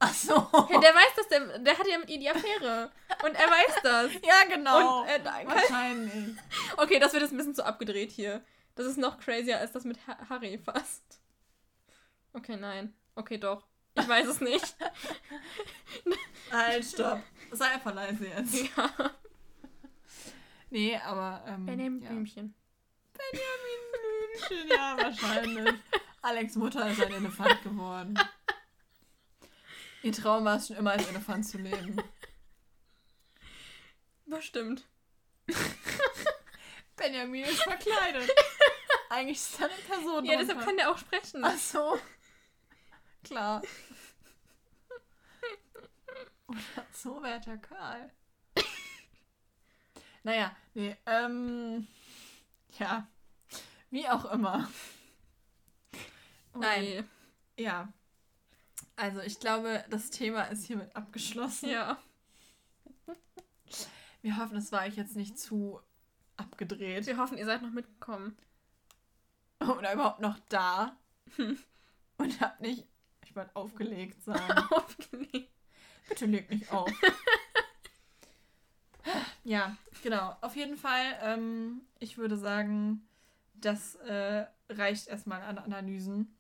Ach so. Ja, der weiß das, der, der hat ja mit ihr die Affäre. Und er weiß das. ja, genau. Und, äh, Wahrscheinlich. Okay, das wird jetzt ein bisschen zu abgedreht hier. Das ist noch crazier als das mit Harry fast. Okay, nein. Okay, doch. Ich weiß es nicht. halt, stopp. Sei einfach leise jetzt. Ja. Nee, aber. Ähm, Benjamin ja. Blümchen. Benjamin Blümchen, ja, wahrscheinlich. Alex Mutter ist ein Elefant geworden. Ihr Traum war es schon immer, als Elefant zu leben. Bestimmt. Benjamin ist verkleidet. Eigentlich ist er eine Person. Ja, deshalb kann der auch sprechen. Ach so. Klar. Oder so, werter Karl. naja, nee, ähm. Ja. Wie auch immer. Oh Nein. Ja. Also ich glaube, das Thema ist hiermit abgeschlossen. Ja. Wir hoffen, es war euch jetzt nicht zu abgedreht. Wir hoffen, ihr seid noch mitgekommen. Oder überhaupt noch da. Und habt nicht, ich wollte aufgelegt sagen. aufgelegt. Bitte legt nicht auf. ja, genau. Auf jeden Fall, ähm, ich würde sagen, das äh, reicht erstmal an Analysen.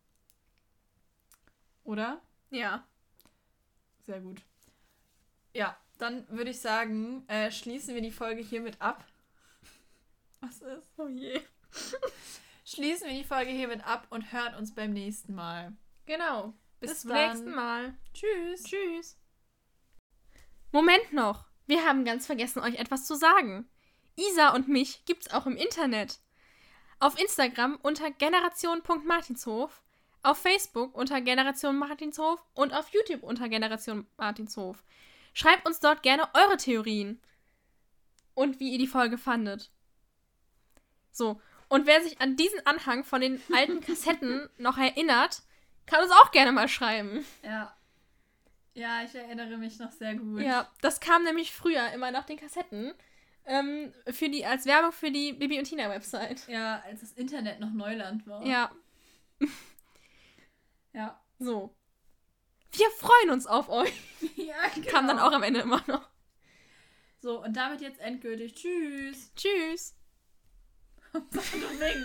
Oder? Ja. Sehr gut. Ja, dann würde ich sagen, äh, schließen wir die Folge hiermit ab. Was ist? Oh je. schließen wir die Folge hiermit ab und hören uns beim nächsten Mal. Genau. Bis, Bis zum nächsten Mal. Tschüss. Tschüss. Moment noch. Wir haben ganz vergessen, euch etwas zu sagen. Isa und mich gibt's auch im Internet. Auf Instagram unter generation.martinshof auf Facebook unter Generation Martinshof und auf YouTube unter Generation Martinshof. Schreibt uns dort gerne eure Theorien und wie ihr die Folge fandet. So, und wer sich an diesen Anhang von den alten Kassetten noch erinnert, kann uns auch gerne mal schreiben. Ja. Ja, ich erinnere mich noch sehr gut. Ja, das kam nämlich früher immer nach den Kassetten. Ähm, für die, als Werbung für die Bibi und Tina Website. Ja, als das Internet noch Neuland war. Ja. Ja. So. Wir freuen uns auf euch. ja, genau. Kam dann auch am Ende immer noch. So, und damit jetzt endgültig. Tschüss. Tschüss. du winkst.